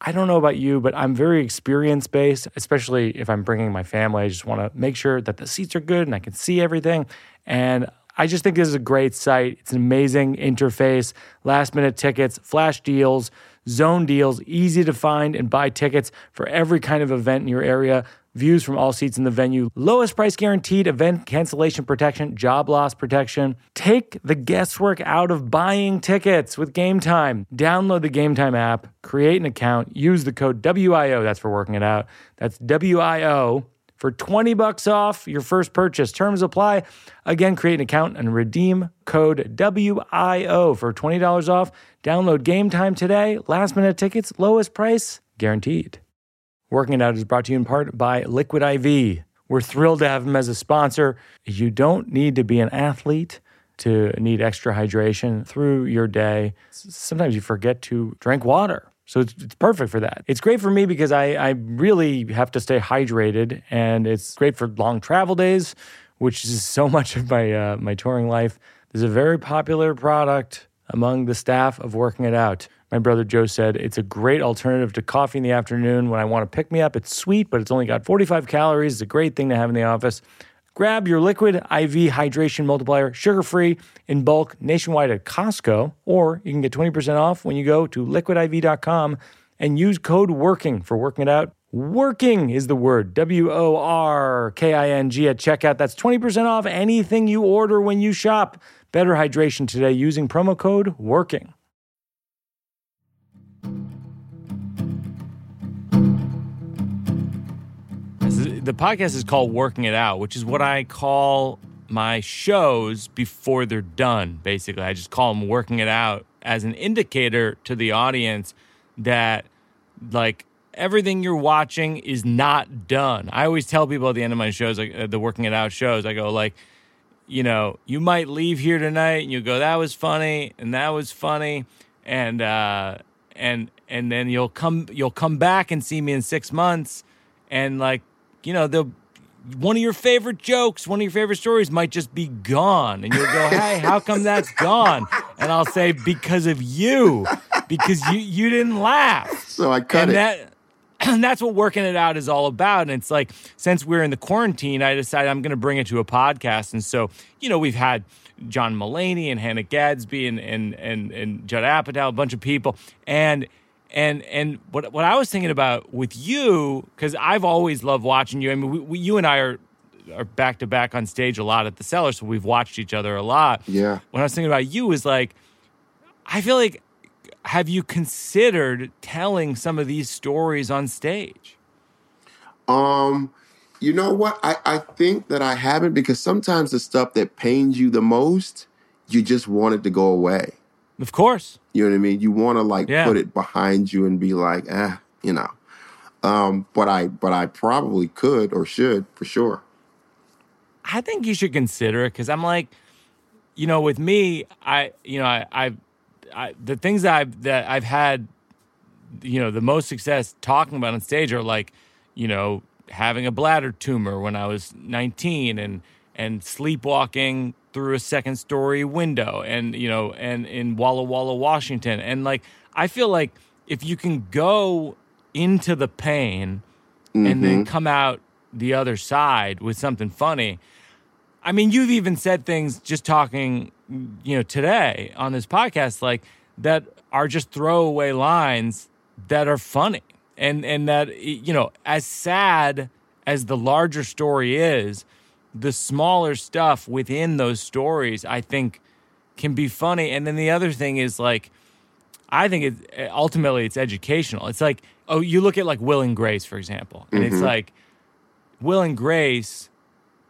I don't know about you, but I'm very experience based, especially if I'm bringing my family. I just want to make sure that the seats are good and I can see everything. And I just think this is a great site. It's an amazing interface, last minute tickets, flash deals, zone deals, easy to find and buy tickets for every kind of event in your area. Views from all seats in the venue, lowest price guaranteed, event cancellation protection, job loss protection. Take the guesswork out of buying tickets with Game Time. Download the Game Time app, create an account, use the code WIO, that's for working it out. That's WIO for 20 bucks off your first purchase. Terms apply. Again, create an account and redeem code WIO for $20 off. Download Game Time today. Last minute tickets, lowest price guaranteed. Working It Out is brought to you in part by Liquid IV. We're thrilled to have them as a sponsor. You don't need to be an athlete to need extra hydration through your day. Sometimes you forget to drink water. So it's, it's perfect for that. It's great for me because I, I really have to stay hydrated, and it's great for long travel days, which is so much of my uh, my touring life. There's a very popular product among the staff of Working It Out. My brother Joe said it's a great alternative to coffee in the afternoon when I want to pick me up. It's sweet, but it's only got 45 calories. It's a great thing to have in the office. Grab your liquid IV hydration multiplier, sugar free, in bulk nationwide at Costco, or you can get 20% off when you go to liquidiv.com and use code WORKING for working it out. Working is the word W O R K I N G at checkout. That's 20% off anything you order when you shop. Better hydration today using promo code WORKING. The podcast is called Working It Out, which is what I call my shows before they're done, basically. I just call them Working It Out as an indicator to the audience that, like, everything you're watching is not done. I always tell people at the end of my shows, like uh, the Working It Out shows, I go, like, you know, you might leave here tonight and you go, that was funny and that was funny. And, uh, and, and then you'll come, you'll come back and see me in six months and like you know, the one of your favorite jokes, one of your favorite stories might just be gone. And you'll go, Hey, how come that's gone? And I'll say, Because of you. Because you you didn't laugh. So I cut and it. That, and that's what working it out is all about. And it's like, since we're in the quarantine, I decided I'm going to bring it to a podcast. And so, you know, we've had John Mulaney and Hannah Gadsby and, and, and, and Judd Apatow, a bunch of people. And and and what what I was thinking about with you because I've always loved watching you. I mean, we, we, you and I are are back to back on stage a lot at the cellar, so we've watched each other a lot. Yeah. When I was thinking about you, is like, I feel like, have you considered telling some of these stories on stage? Um, you know what? I I think that I haven't because sometimes the stuff that pains you the most, you just want it to go away. Of course. You know what I mean? You want to like Yeah. put it behind you and be like, eh, you know. Um, but I but I probably could or should for sure. I think you should consider it because I'm like, you know, with me, I, you know, I, I, I, the things that I've that I've had, you know, the most success talking about on stage are like, you know, having a bladder tumor when I was 19 and and sleepwalking through a second story window and you know and in Walla Walla, Washington, and like I feel like if you can go into the pain and then mm-hmm. come out the other side with something funny. I mean, you've even said things just talking, you know, today on this podcast, like that are just throwaway lines that are funny. And, and that, you know, as sad as the larger story is, the smaller stuff within those stories, I think, can be funny. And then the other thing is like, I think it ultimately it's educational. It's like, oh, you look at like Will and Grace, for example, and it's mm-hmm. like Will and Grace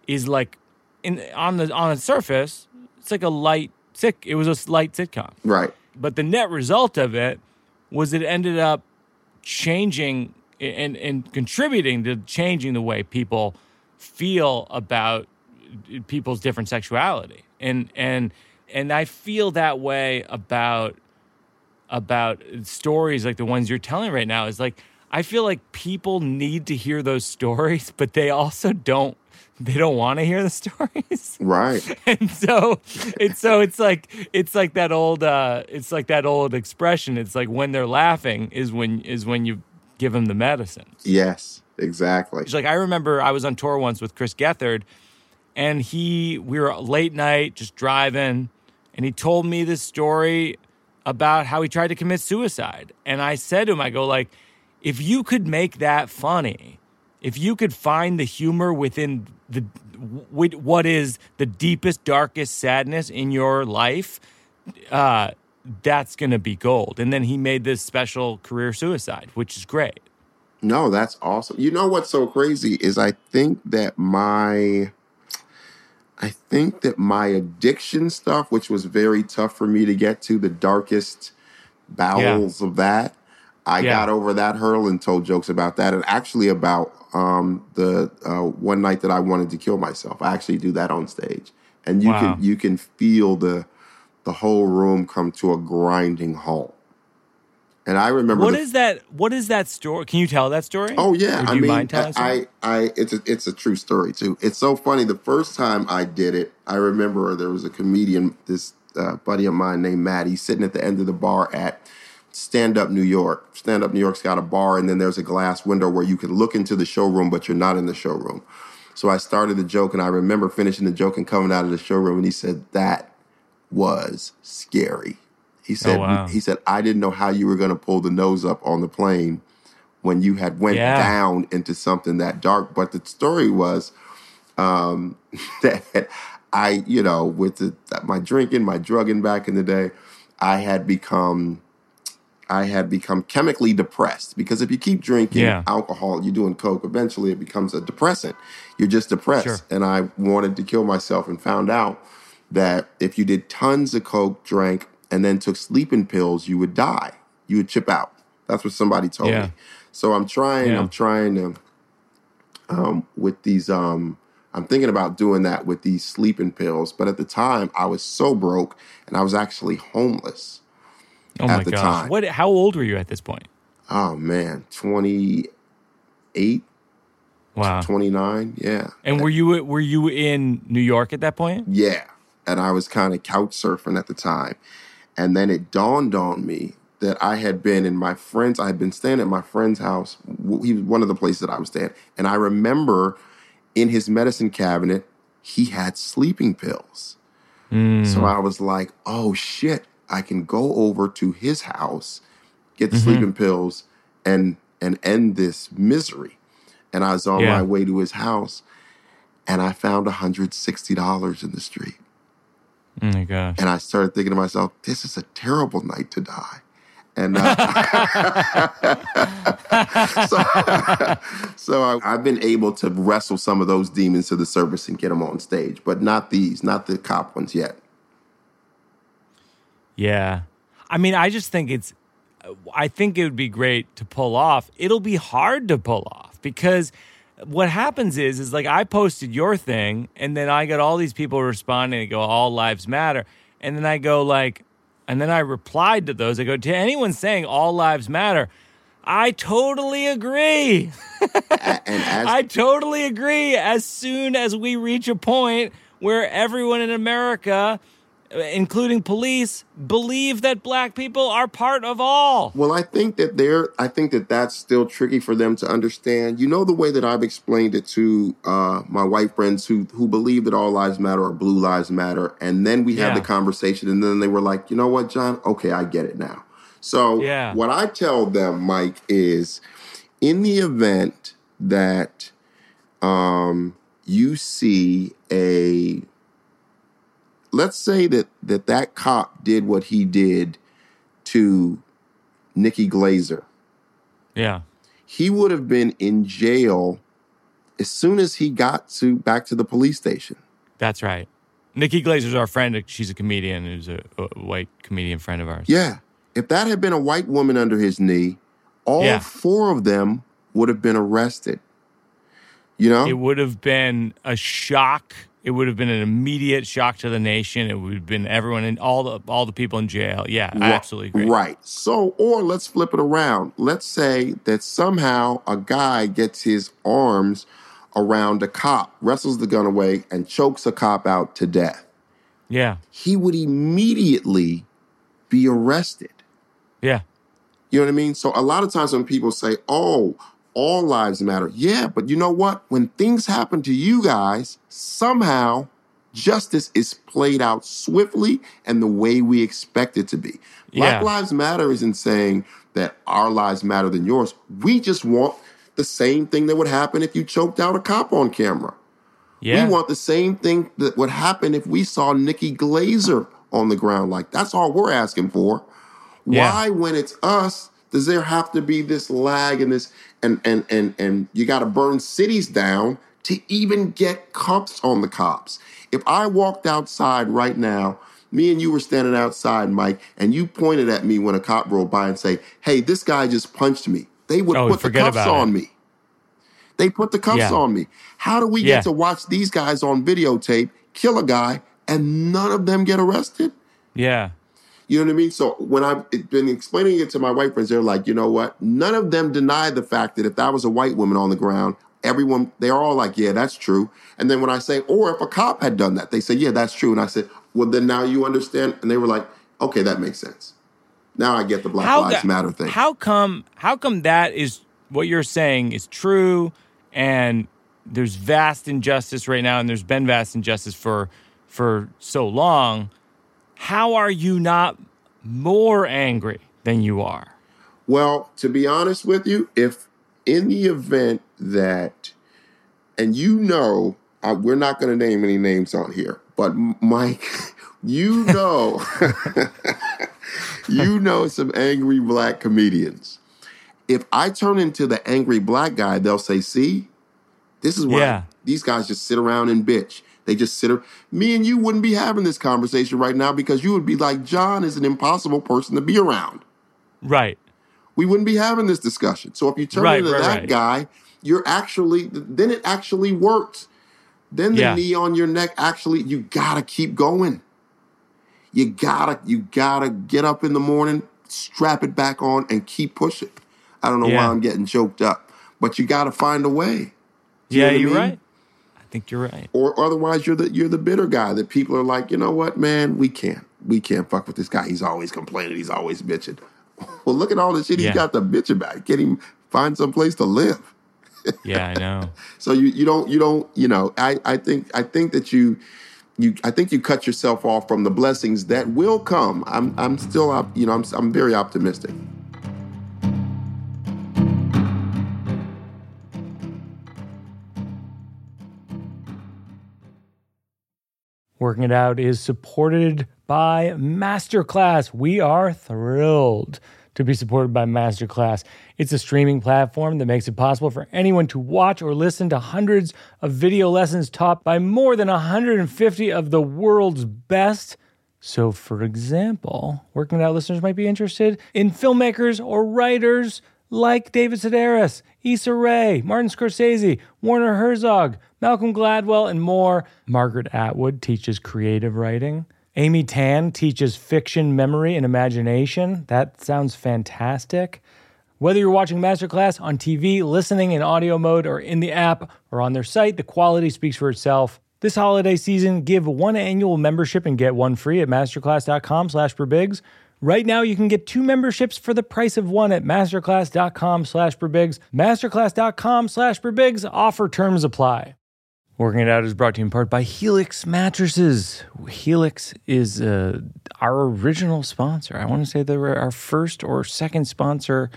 is like in on the on the surface, it's like a light sick. It was a light sitcom, Right. but the net result of it was it ended up changing and and contributing to changing the way people feel about people's different sexuality. And and and I feel that way about about stories like the ones you're telling right now. Is like I feel like people need to hear those stories but they also don't they don't want to hear the stories. Right. and so it's so it's like it's like that old uh it's like that old expression. It's like when they're laughing is when is when you give them the medicine. Yes. Exactly. it's like I remember I was on tour once with Chris Gethard, and he we were late night just driving, and he told me this story about how he tried to commit suicide. And I said to him, I go like, if you could make that funny, if you could find the humor within the what is the deepest, darkest sadness in your life, uh, that's gonna be gold. And then he made this special career suicide, which is great. No, that's awesome. You know what's so crazy is I think that my I think that my addiction stuff, which was very tough for me to get to, the darkest bowels of that, I Yeah. got over that hurdle and told jokes about that, and actually about um, the uh, one night that I wanted to kill myself. I actually do that on stage, and you Wow. can you can feel the the whole room come to a grinding halt. And I remember What the is that? What is that story? Can you tell that story? Oh yeah, do I you mean, I, I, I, it's a, it's a true story too. It's so funny. The first time I did it, I remember there was a comedian, this uh, buddy of mine named Maddie, sitting at the end of the bar at Stand Up New York. Stand Up New York's got a bar, and then there's a glass window where you can look into the showroom, but you're not in the showroom. So I started the joke, and I remember finishing the joke and coming out of the showroom, and he said that was scary. He said, Oh, wow. he said, I didn't know how you were going to pull the nose up on the plane when you had went Yeah. down into something that dark. But the story was um, that I, you know, with the, my drinking, my drugging back in the day, I had become, I had become chemically depressed because if you keep drinking Yeah. alcohol, you're doing coke, eventually it becomes a depressant. You're just depressed. Sure. And I wanted to kill myself and found out that if you did tons of coke, drank, and then took sleeping pills, you would die. You would chip out. That's what somebody told Yeah. me. So I'm trying. Yeah. I'm trying to um, with these. Um, I'm thinking about doing that with these sleeping pills. But at the time, I was so broke, and I was actually homeless. Oh At my the gosh. time. What how old were you at this point? Oh man, 28, Wow. 29. Yeah. And were you were you in New York at that point? Yeah. And I was kind of couch surfing at the time. And then it dawned on me that I had been in my friend's, I had been staying at my friend's house. He was one of the places that I was staying. And I remember in his medicine cabinet, he had sleeping pills. Hmm. So I was like, oh shit, I can go over to his house, get the mm-hmm. sleeping pills, and and end this misery. And I was on Yeah. my way to his house and I found $160 in the street. Oh my gosh. And I started thinking to myself, this is a terrible night to die. And uh, so, so I, I've been able to wrestle some of those demons to the surface and get them on stage, but not these, not the cop ones yet. Yeah. I mean, I just think it's, I think it would be great to pull off. It'll be hard to pull off because what happens is, is like I posted your thing and then I got all these people responding and go, all lives matter. And then I go like, and then I replied to those. I go, to anyone saying all lives matter, I totally agree. And as I totally agree. As soon as we reach a point where everyone in America, including police, believe that black people are part of all. Well, I think that they're. I think that that's still tricky for them to understand. You know the way that I've explained it to uh, my white friends who who believe that all lives matter or blue lives matter, and then we had the conversation, and then they were like, you know what, John? Okay, I get it now. So Yeah. what I tell them, Mike, is in the event that um, you see a let's say that that that cop did what he did to Nikki Glazer. Yeah. He would have been in jail as soon as he got to back to the police station. That's right. Nikki Glazer's our friend. She's a comedian who's a, a white comedian friend of ours. Yeah. If that had been a white woman under his knee, all Yeah. four of them would have been arrested. You know? It would have been a shock. It would have been an immediate shock to the nation. It would have been everyone and all the all the people in jail. Yeah, I absolutely agree. Right. So, or let's flip it around. Let's say that somehow a guy gets his arms around a cop, wrestles the gun away, and chokes a cop out to death. Yeah. He would immediately be arrested. Yeah. You know what I mean? So, a lot of times when people say, oh, all lives matter. Yeah, but you know what? When things happen to you guys, somehow justice is played out swiftly and the way we expect it to be. Black Yeah. Lives Matter isn't saying that our lives matter than yours. We just want the same thing that would happen if you choked out a cop on camera. Yeah. We want the same thing that would happen if we saw Nikki Glazer on the ground. Like that's all we're asking for. Yeah. Why, when it's us, does there have to be this lag and this and and and and you got to burn cities down to even get cuffs on the cops? If I walked outside right now, me and you were standing outside, Mike, and you pointed at me when a cop rolled by and say, "Hey, this guy just punched me," they would Oh, put the cuffs it. on me. They put the cuffs Yeah. on me. How do we Yeah. get to watch these guys on videotape kill a guy and none of them get arrested? yeah. You know what I mean? So when I've been explaining it to my white friends, they're like, you know what? None of them deny the fact that if that was a white woman on the ground, everyone, they're all like, yeah, that's true. And then when I say, or if a cop had done that, they say, yeah, that's true. And I said, well, then now you understand. And they were like, okay, that makes sense. Now I get the Black Lives ga- Matter thing. How come? How come that is what you're saying is true, and there's vast injustice right now, and there's been vast injustice for for so long. How are you not more angry than you are? Well, to be honest with you, if in the event that, and you know, uh, we're not going to name any names on here, but Mike, you know, you know some angry black comedians. If I turn into the angry black guy, they'll say, "See, this is why Yeah. these guys just sit around and bitch." They just sit. ar- Me and you wouldn't be having this conversation right now because you would be like, "John is an impossible person to be around." Right. we wouldn't be having this discussion. So if you turn Right, into right, that right. guy, you're actually then it actually works. Then the Yeah. knee on your neck actually you gotta keep going. You gotta you gotta get up in the morning, strap it back on, and keep pushing. I don't know why I'm getting choked up, but you gotta find a way. You Yeah, know what I you're mean? right. I think you're right. Or otherwise you're the you're the bitter guy that people are like, you know what, man, we can't. We can't fuck with this guy. He's always complaining, he's always bitching. Well, look at all the shit Yeah. he's got to bitch about. Get him find some place to live. Yeah, I know. So you you don't you don't you know I I think I think that you you I think you cut yourself off from the blessings that will come. I'm I'm still up you know I'm I'm very optimistic. Working It Out is supported by Masterclass. We are thrilled to be supported by Masterclass. It's a streaming platform that makes it possible for anyone to watch or listen to hundreds of video lessons taught by more than 150 of the world's best. So, for example, Working It Out listeners might be interested in filmmakers or writers like David Sedaris, Issa Rae, Martin Scorsese, Werner Herzog, Malcolm Gladwell, and more. Margaret Atwood teaches creative writing. Amy Tan teaches fiction, memory, and imagination. That sounds fantastic. Whether you're watching Masterclass on TV, listening in audio mode, or in the app or on their site, the quality speaks for itself. This holiday season, give one annual membership and get one free at masterclass.com slash birbigs. Right now, you can get two memberships for the price of one at masterclass.com slash birbigs. Masterclass.com slash birbigs. Offer terms apply. Working It Out is brought to you in part by Helix Mattresses. Helix is uh, our original sponsor. I want to say they were our first or second sponsor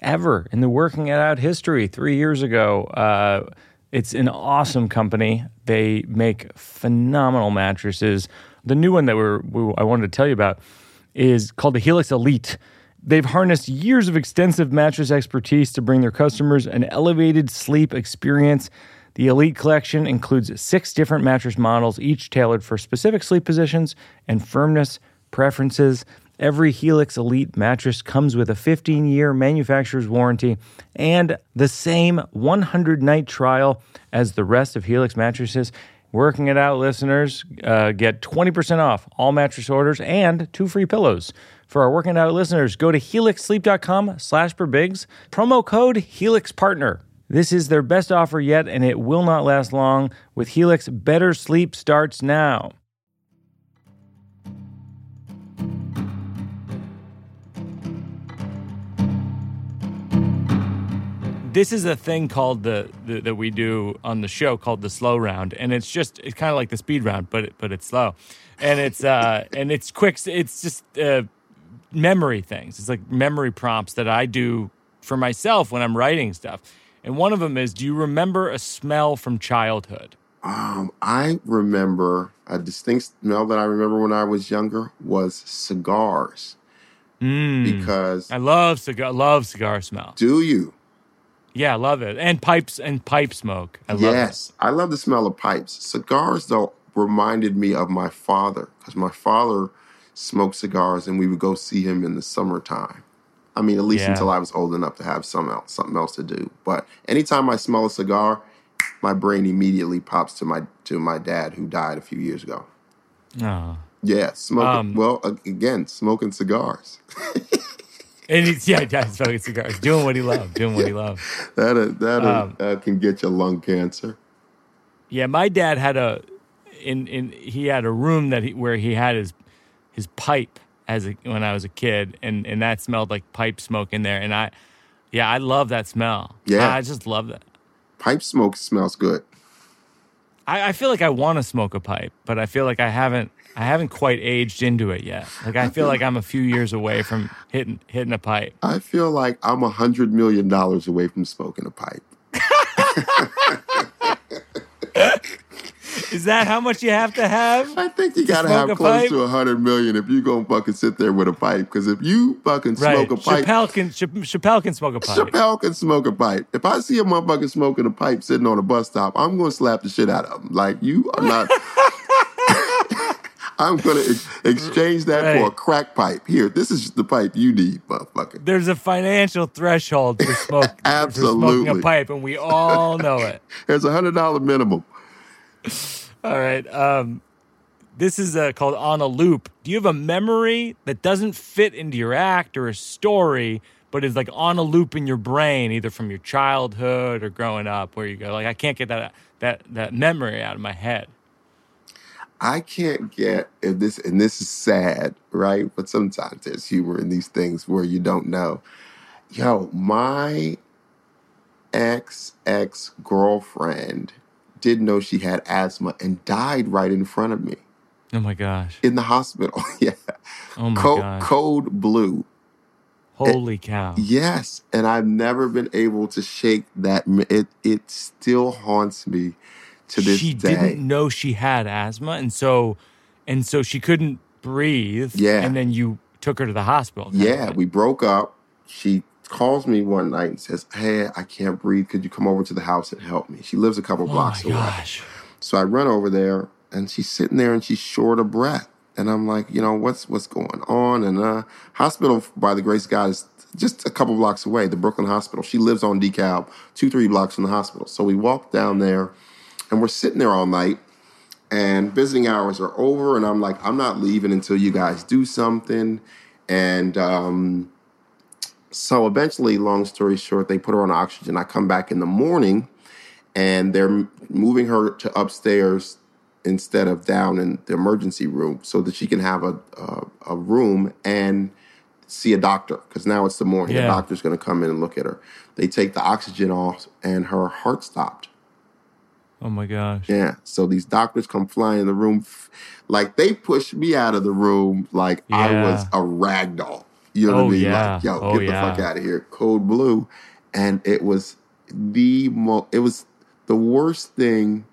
ever in the Working It Out history three years ago. Uh, it's an awesome company. They make phenomenal mattresses. The new one that we're, we, I wanted to tell you about is called the Helix Elite. They've harnessed years of extensive mattress expertise to bring their customers an elevated sleep experience. The Elite collection includes six different mattress models, each tailored for specific sleep positions and firmness preferences. Every Helix Elite mattress comes with a 15 year manufacturer's warranty and the same 100 night trial as the rest of Helix mattresses. Working it out, listeners uh, get 20% off all mattress orders and two free pillows. For our working It out listeners, go to helixsleep.com slash birbigs, promo code HelixPartner. This is their best offer yet, and it will not last long. With Helix, better sleep starts now. This is a thing called the, the that we do on the show called the slow round, and it's just it's kind of like the speed round, but but it's slow, and it's uh and it's quick. It's just uh, memory things. It's like memory prompts that I do for myself when I'm writing stuff. And one of them is, do you remember a smell from childhood? Um, I remember a distinct smell that I remember when I was younger was cigars. Because I love cigar, love cigar smell. do you? Yeah, I love it. And pipes and pipe smoke. I love it. Yes, I love the smell of pipes. Cigars, though, reminded me of my father because my father smoked cigars, and we would go see him in the summertime. I mean, at least Yeah. until I was old enough to have some else, something else to do. But anytime I smell a cigar, my brain immediately pops to my to my dad who died a few years ago. Oh. Yeah, smoking. Um, well, again, smoking cigars. And he's yeah, yeah, he's smoking cigars, doing what he loved, doing what he loved. that uh, that uh, Um, uh, can get you lung cancer. Yeah, my dad had a in in he had a room that he where he had his his pipe as a, when I was a kid, and and that smelled like pipe smoke in there, and I yeah, I love that smell. Yeah. I just love that. Pipe smoke smells good. I, I feel like I want to smoke a pipe, but I feel like I haven't I haven't quite aged into it yet. Like I feel like I'm a few years away from hitting hitting a pipe. I feel like I'm a hundred million dollars away from smoking a pipe. Is that how much you have to have? I think you gotta have close pipe? to a hundred million if you gonna fucking sit there with a pipe. Because if you fucking Right. smoke a pipe, Chappelle can Cha- Chappelle can smoke a pipe. Chappelle can smoke a pipe. If I see a motherfucker smoking a pipe sitting on a bus stop, I'm gonna slap the shit out of him. Like you are not. I'm gonna ex- exchange that for a crack pipe. Here, this is the pipe you need, motherfucker. There's a financial threshold for smoke for smoking Absolutely. a pipe, and we all know it. There's a hundred dollar minimum. All right. Um, this is uh, called On a Loop. Do you have a memory that doesn't fit into your act or a story, but is like on a loop in your brain, either from your childhood or growing up, where you go like, I can't get that that that memory out of my head. I can't get if this, and this is sad, right? But sometimes there's humor in these things where you don't know. Yo, my ex ex girlfriend didn't know she had asthma and died right in front of me Oh my gosh. in the hospital. yeah, Oh my code, gosh. code blue. Holy cow. Yes, and I've never been able to shake that. It it still haunts me to this she day. didn't know she had asthma, and so and so she couldn't breathe. Yeah. And then you took her to the hospital. Yeah, we broke up. She calls me one night and says, Hey, I can't breathe. Could you come over to the house and help me? She lives a couple Oh blocks away. gosh. So I run over there and she's sitting there and she's short of breath. And I'm like, you know, what's what's going on? And uh hospital by the grace of God is just a couple blocks away, the Brooklyn Hospital. She lives on DeKalb, two, three blocks from the hospital. So we walk down there and we're sitting there all night and visiting hours are over and i'm like i'm not leaving until you guys do something. And um, so eventually long story short they put her on oxygen. I come back in the morning and they're moving her to upstairs instead of down in the emergency room so that she can have a, a, a room and see a doctor because now it's the morning. The doctor's going to come in and look at her. They take the oxygen off and her heart stopped Oh my gosh. yeah. So these doctors come flying in the room, like they pushed me out of the room like I was a rag doll. You know Oh, what I oh, mean? yeah. Like, yo, Oh, get the yeah. fuck out of here. Code blue. And it was the mo it was the worst thing.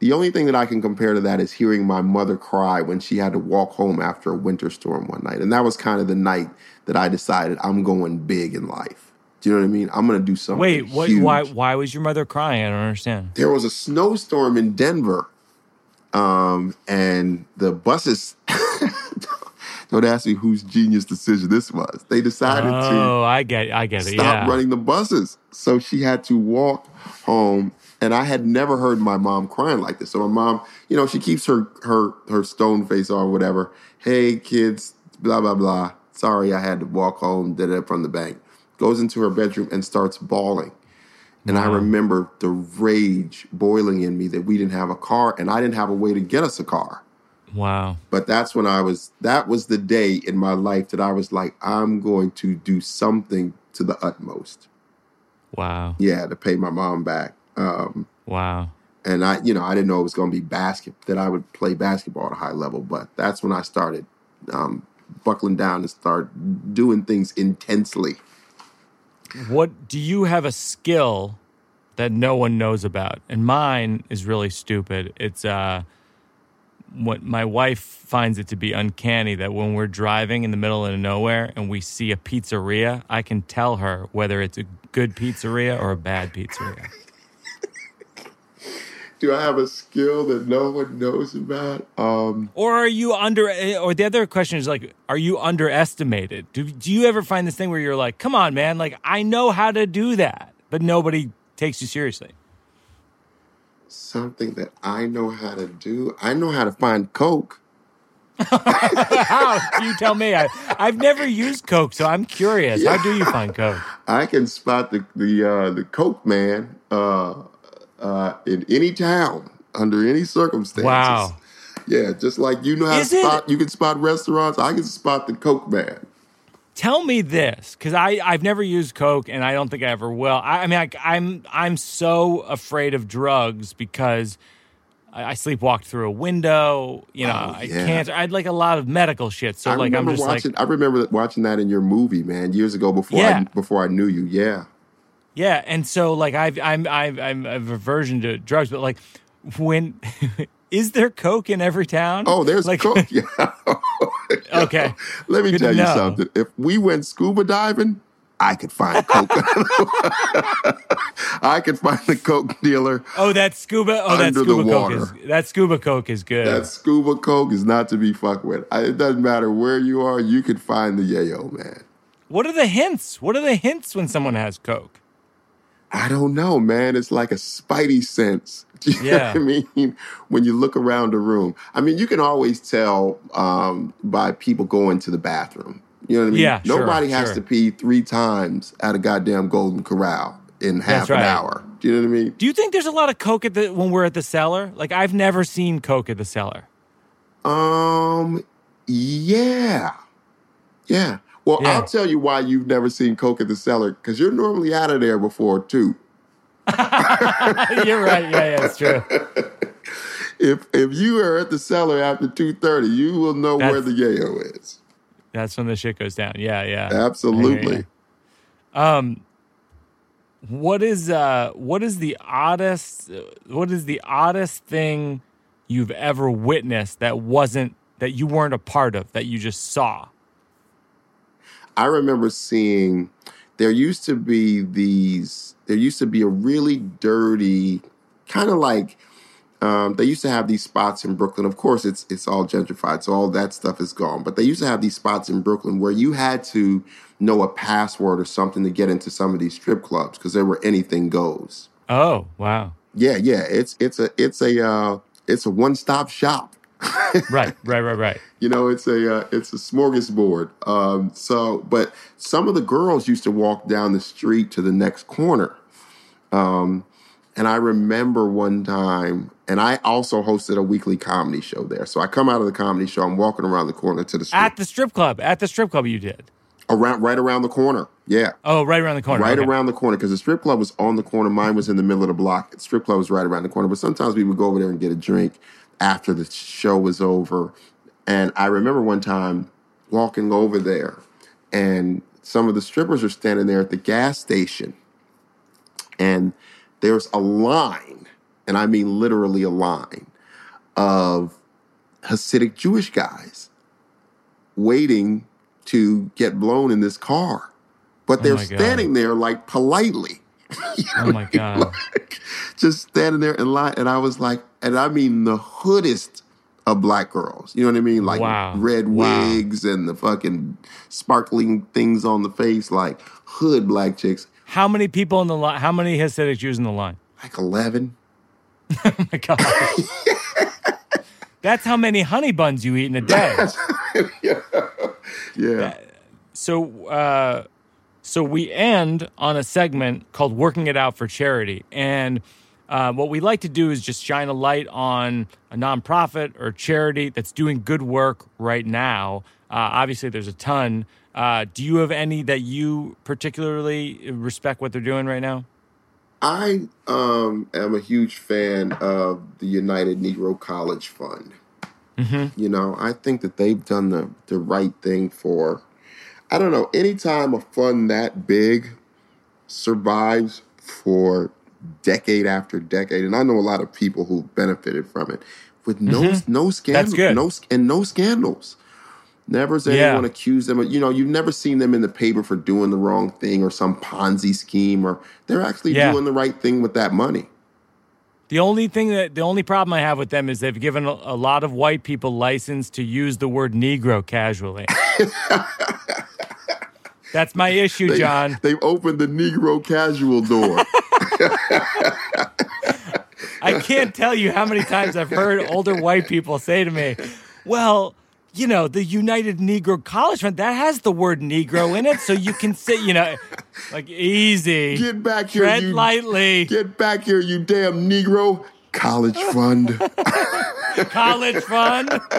The only thing that I can compare to that is hearing my mother cry when she had to walk home after a winter storm one night. And that was kind of the night that I decided I'm going big in life. Do you know what I mean? I'm gonna do something. Wait, what? Why? Why was your mother crying? I don't understand. there was a snowstorm in Denver, um, and the buses. don't ask me whose genius decision this was. They decided Oh, I get. I get to it. stop Yeah. running the buses, so she had to walk home. And I had never heard my mom crying like this. So my mom, you know, she keeps her her her stone face on, whatever. Hey kids, blah blah blah. Sorry, I had to walk home. Did it from the bank. Goes into her bedroom and starts bawling. And I remember the rage boiling in me that we didn't have a car and I didn't have a way to get us a car. Wow. But that's when I was, that was the day in my life that I was like, I'm going to do something to the utmost. Wow. Yeah, to pay my mom back. Um, Wow. and I, you know, I didn't know it was going to be basket, that I would play basketball at a high level. But that's when I started um, buckling down and start doing things intensely. What do you have a skill that no one knows about? And mine is really stupid. It's uh what my wife finds it to be uncanny that when we're driving in the middle of nowhere and we see a pizzeria, I can tell her whether it's a good pizzeria or a bad pizzeria. Do I have a skill that no one knows about? Um, Or are you under? Or the other question is like, are you underestimated? Do do you ever find this thing where you're like, come on, man, like I know how to do that, but nobody takes you seriously? something that I know how to do. I know how to find Coke. How? you tell me. I, I've never used Coke, so I'm curious. How do you find Coke? I can spot the the uh, the Coke man uh, uh, in any town under any circumstances. Wow. Yeah, just like you know how Is to it- spot. You can spot restaurants. I can spot the Coke man. Tell me this, because I I've never used Coke, and I don't think I ever will. I, I mean, I, I'm I'm so afraid of drugs because I, I sleepwalked through a window. You know, Oh, I can't. I had like a lot of medical shit. So I like I'm just watching. like I remember watching that in your movie, man, years ago before Yeah. I before I knew you. Yeah. Yeah, and so like I've I'm I've I'm a aversion to drugs, but like when is there coke in every town? Oh, there's like coke. Yeah. okay. Let me Good tell you know. something. If we went scuba diving, I could find coke. I could find the coke dealer. Oh, that scuba. Oh, that scuba coke is that scuba coke is good. That scuba coke is not to be fucked with. I, it doesn't matter where you are, you could find the yayo, man. what are the hints? What are the hints when someone has coke? I don't know, man. It's like a spidey sense. Do you Yeah. know what I mean? When you look around a room, I mean, you can always tell um, by people going to the bathroom. You know what I mean? Yeah, sure, Nobody has sure. to pee three times at a goddamn Golden Corral in half an hour. Do you know what I mean? Do you think there's a lot of coke at the when we're at the cellar? Like I've never seen coke at the cellar. Um, yeah, yeah. Well, Yeah. I'll tell you why you've never seen Coke at the cellar because you're normally out of there before two. You're right. Yeah, yeah, it's true. If if you are at the cellar after two thirty, you will know where the yayo is. That's when the shit goes down. Yeah, yeah. Absolutely. ya. What is uh what is the oddest what is the oddest thing you've ever witnessed that wasn't that you weren't a part of that you just saw? I remember seeing there used to be these there used to be a really dirty kind of like um, they used to have these spots in Brooklyn. Of course, it's it's all gentrified, so all that stuff is gone. But they used to have these spots in Brooklyn where you had to know a password or something to get into some of these strip clubs because there were anything goes. Oh, wow. Yeah, yeah, it's it's a it's a uh, it's a one stop shop. Right, right, right, right. You know, it's a uh, it's a smorgasbord. Um, so, but some of the girls used to walk down the street to the next corner. Um, and I remember one time, and I also hosted a weekly comedy show there. So I come out of the comedy show, I'm walking around the corner to the strip, At the strip club. At the strip club you did. around right around the corner. Yeah. Oh, right around the corner. Right Okay. around the corner because the strip club was on the corner. Mine was in the middle of the block. The strip club was right around the corner. But sometimes we would go over there and get a drink after the show was over. And I remember one time walking over there, and some of the strippers are standing there at the gas station, and there's a line, and I mean literally a line of Hasidic Jewish guys waiting to get blown in this car. But oh they're my God. standing there like politely. Oh my god. like, just standing there in line. And I was like, and I mean the hoodest of black girls. You know what I mean? Like Wow. red Wow. wigs and the fucking sparkling things on the face, like hood black chicks. How many people in the line? How many Hasidic Jews in the line? Like 11. Oh my god. That's how many honey buns you eat in a day. Yeah. so uh so we end on a segment called working it out for charity and uh, what we like to do is just shine a light on a nonprofit or charity that's doing good work right now. Uh, obviously, there's a ton. Uh, do you have any that you particularly respect what they're doing right now? I um, am a huge fan of the United Negro College Fund. You know, I think that they've done the, the right thing for, I don't know, anytime a fund that big survives for decade after decade, and I know a lot of people who benefited from it with no mm-hmm. no scandals, no and no scandals. Never has Yeah. anyone accused them of, you know, you've never seen them in the paper for doing the wrong thing or some Ponzi scheme, or they're actually Yeah. doing the right thing with that money. The only thing that the only problem I have with them is they've given a, a lot of white people license to use the word Negro casually. That's my issue, They, John. They've opened the Negro casual door. I can't tell you how many times I've heard older white people say to me, "Well, you know, the United Negro College Fund that has the word Negro in it, so you can say, you know, like easy, Get back here, tread you lightly, get back here, you damn Negro. College fund. college fund."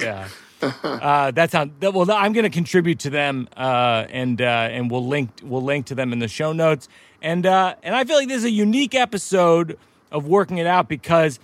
Yeah. Uh, that sounds well. I'm going to contribute to them, uh, and uh, and we'll link we'll link to them in the show notes. And uh, and I feel like this is a unique episode of working it out because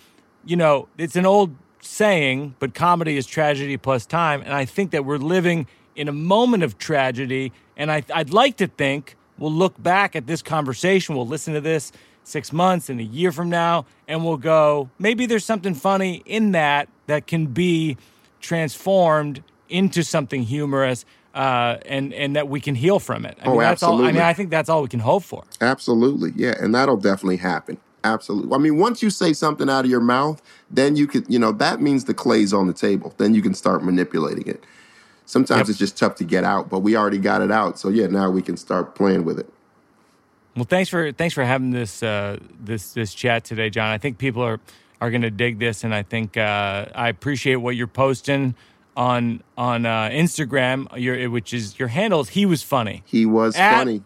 you know, it's an old saying, but comedy is tragedy plus time. And I think that we're living in a moment of tragedy. And I, I'd like to think we'll look back at this conversation, we'll listen to this six months and a year from now, and we'll go, maybe there's something funny in that that can be transformed into something humorous. Uh, and and that we can heal from it. I Oh, mean, that's all. I mean, I think that's all we can hope for. Absolutely. Yeah. And that'll definitely happen. Absolutely. I mean, once you say something out of your mouth, then you could, you know, that means the clay's on the table. Then you can start manipulating it. Sometimes Yep. it's just tough to get out, but we already got it out. So yeah, now we can start playing with it. Well, thanks for thanks for having this uh, this this chat today, John. I think people are are going to dig this, and I think uh, I appreciate what you're posting on on uh, Instagram, your which is your handles. He was funny He was At- funny.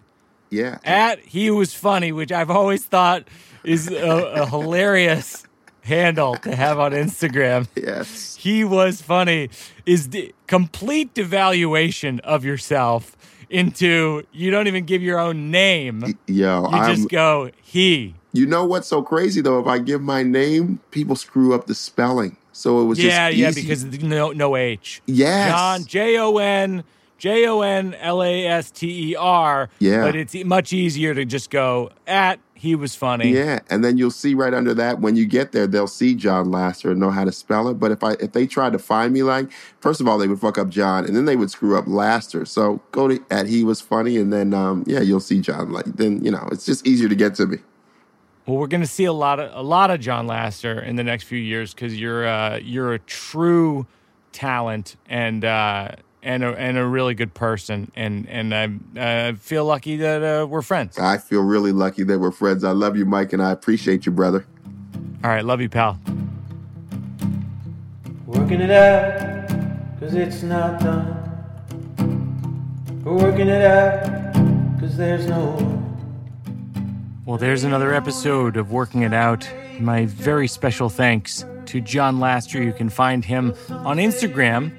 Yeah. at he was funny, which I've always thought is a, a hilarious handle to have on Instagram. yes. He was funny is the complete devaluation of yourself into you don't even give your own name. Yo, You I'm, just go he. You know what's so crazy though? If I give my name, people screw up the spelling. So it was Yeah, just yeah, easy. because no no H. yes. Jon J O N J O N L A S T E R. Yeah. But it's much easier to just go at he was funny. Yeah, and then you'll see right under that when you get there, they'll see Jon Laster and know how to spell it. But if I if they tried to find me like, first of all, they would fuck up Jon, and then they would screw up Laster. So go to at he was funny, and then um, yeah, you'll see Jon. Like then you know it's just easier to get to me. Well, we're going to see a lot of a lot of Jon Laster in the next few years because you're uh, you're a true talent and uh, and a, and a really good person, and and I uh, feel lucky that uh, we're friends. I feel really lucky that we're friends. I love you, Mike, and I appreciate you, brother. All right, love you, pal. Working it out, cause it's not done. We're working it out, cause there's no one. Well, there's another episode of Working It Out. My very special thanks to Jon Laster. You can find him on Instagram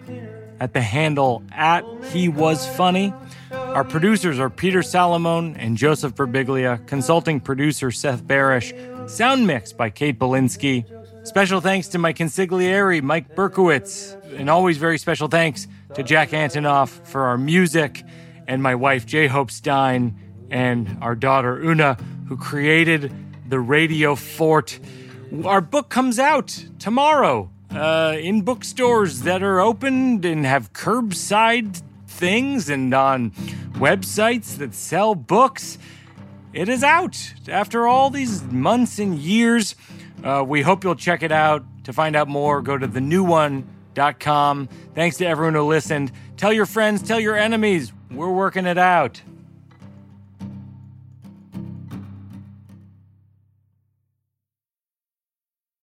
at the handle at He Was Funny. Our producers are Peter Salomon and Joseph Birbiglia, consulting producer Seth Barrish, sound mix by Kate Belinsky. Special thanks to my consigliere, Mike Berkowitz, and always very special thanks to Jack Antonoff for our music, and my wife, J. Hope Stein, and our daughter, Oona, who created the Radio Fort. Our book comes out tomorrow uh, in bookstores that are opened and have curbside things and on websites that sell books. It is out after all these months and years. Uh, we hope you'll check it out. To find out more, go to thenewone.com. Thanks to everyone who listened. Tell your friends, tell your enemies. We're working it out.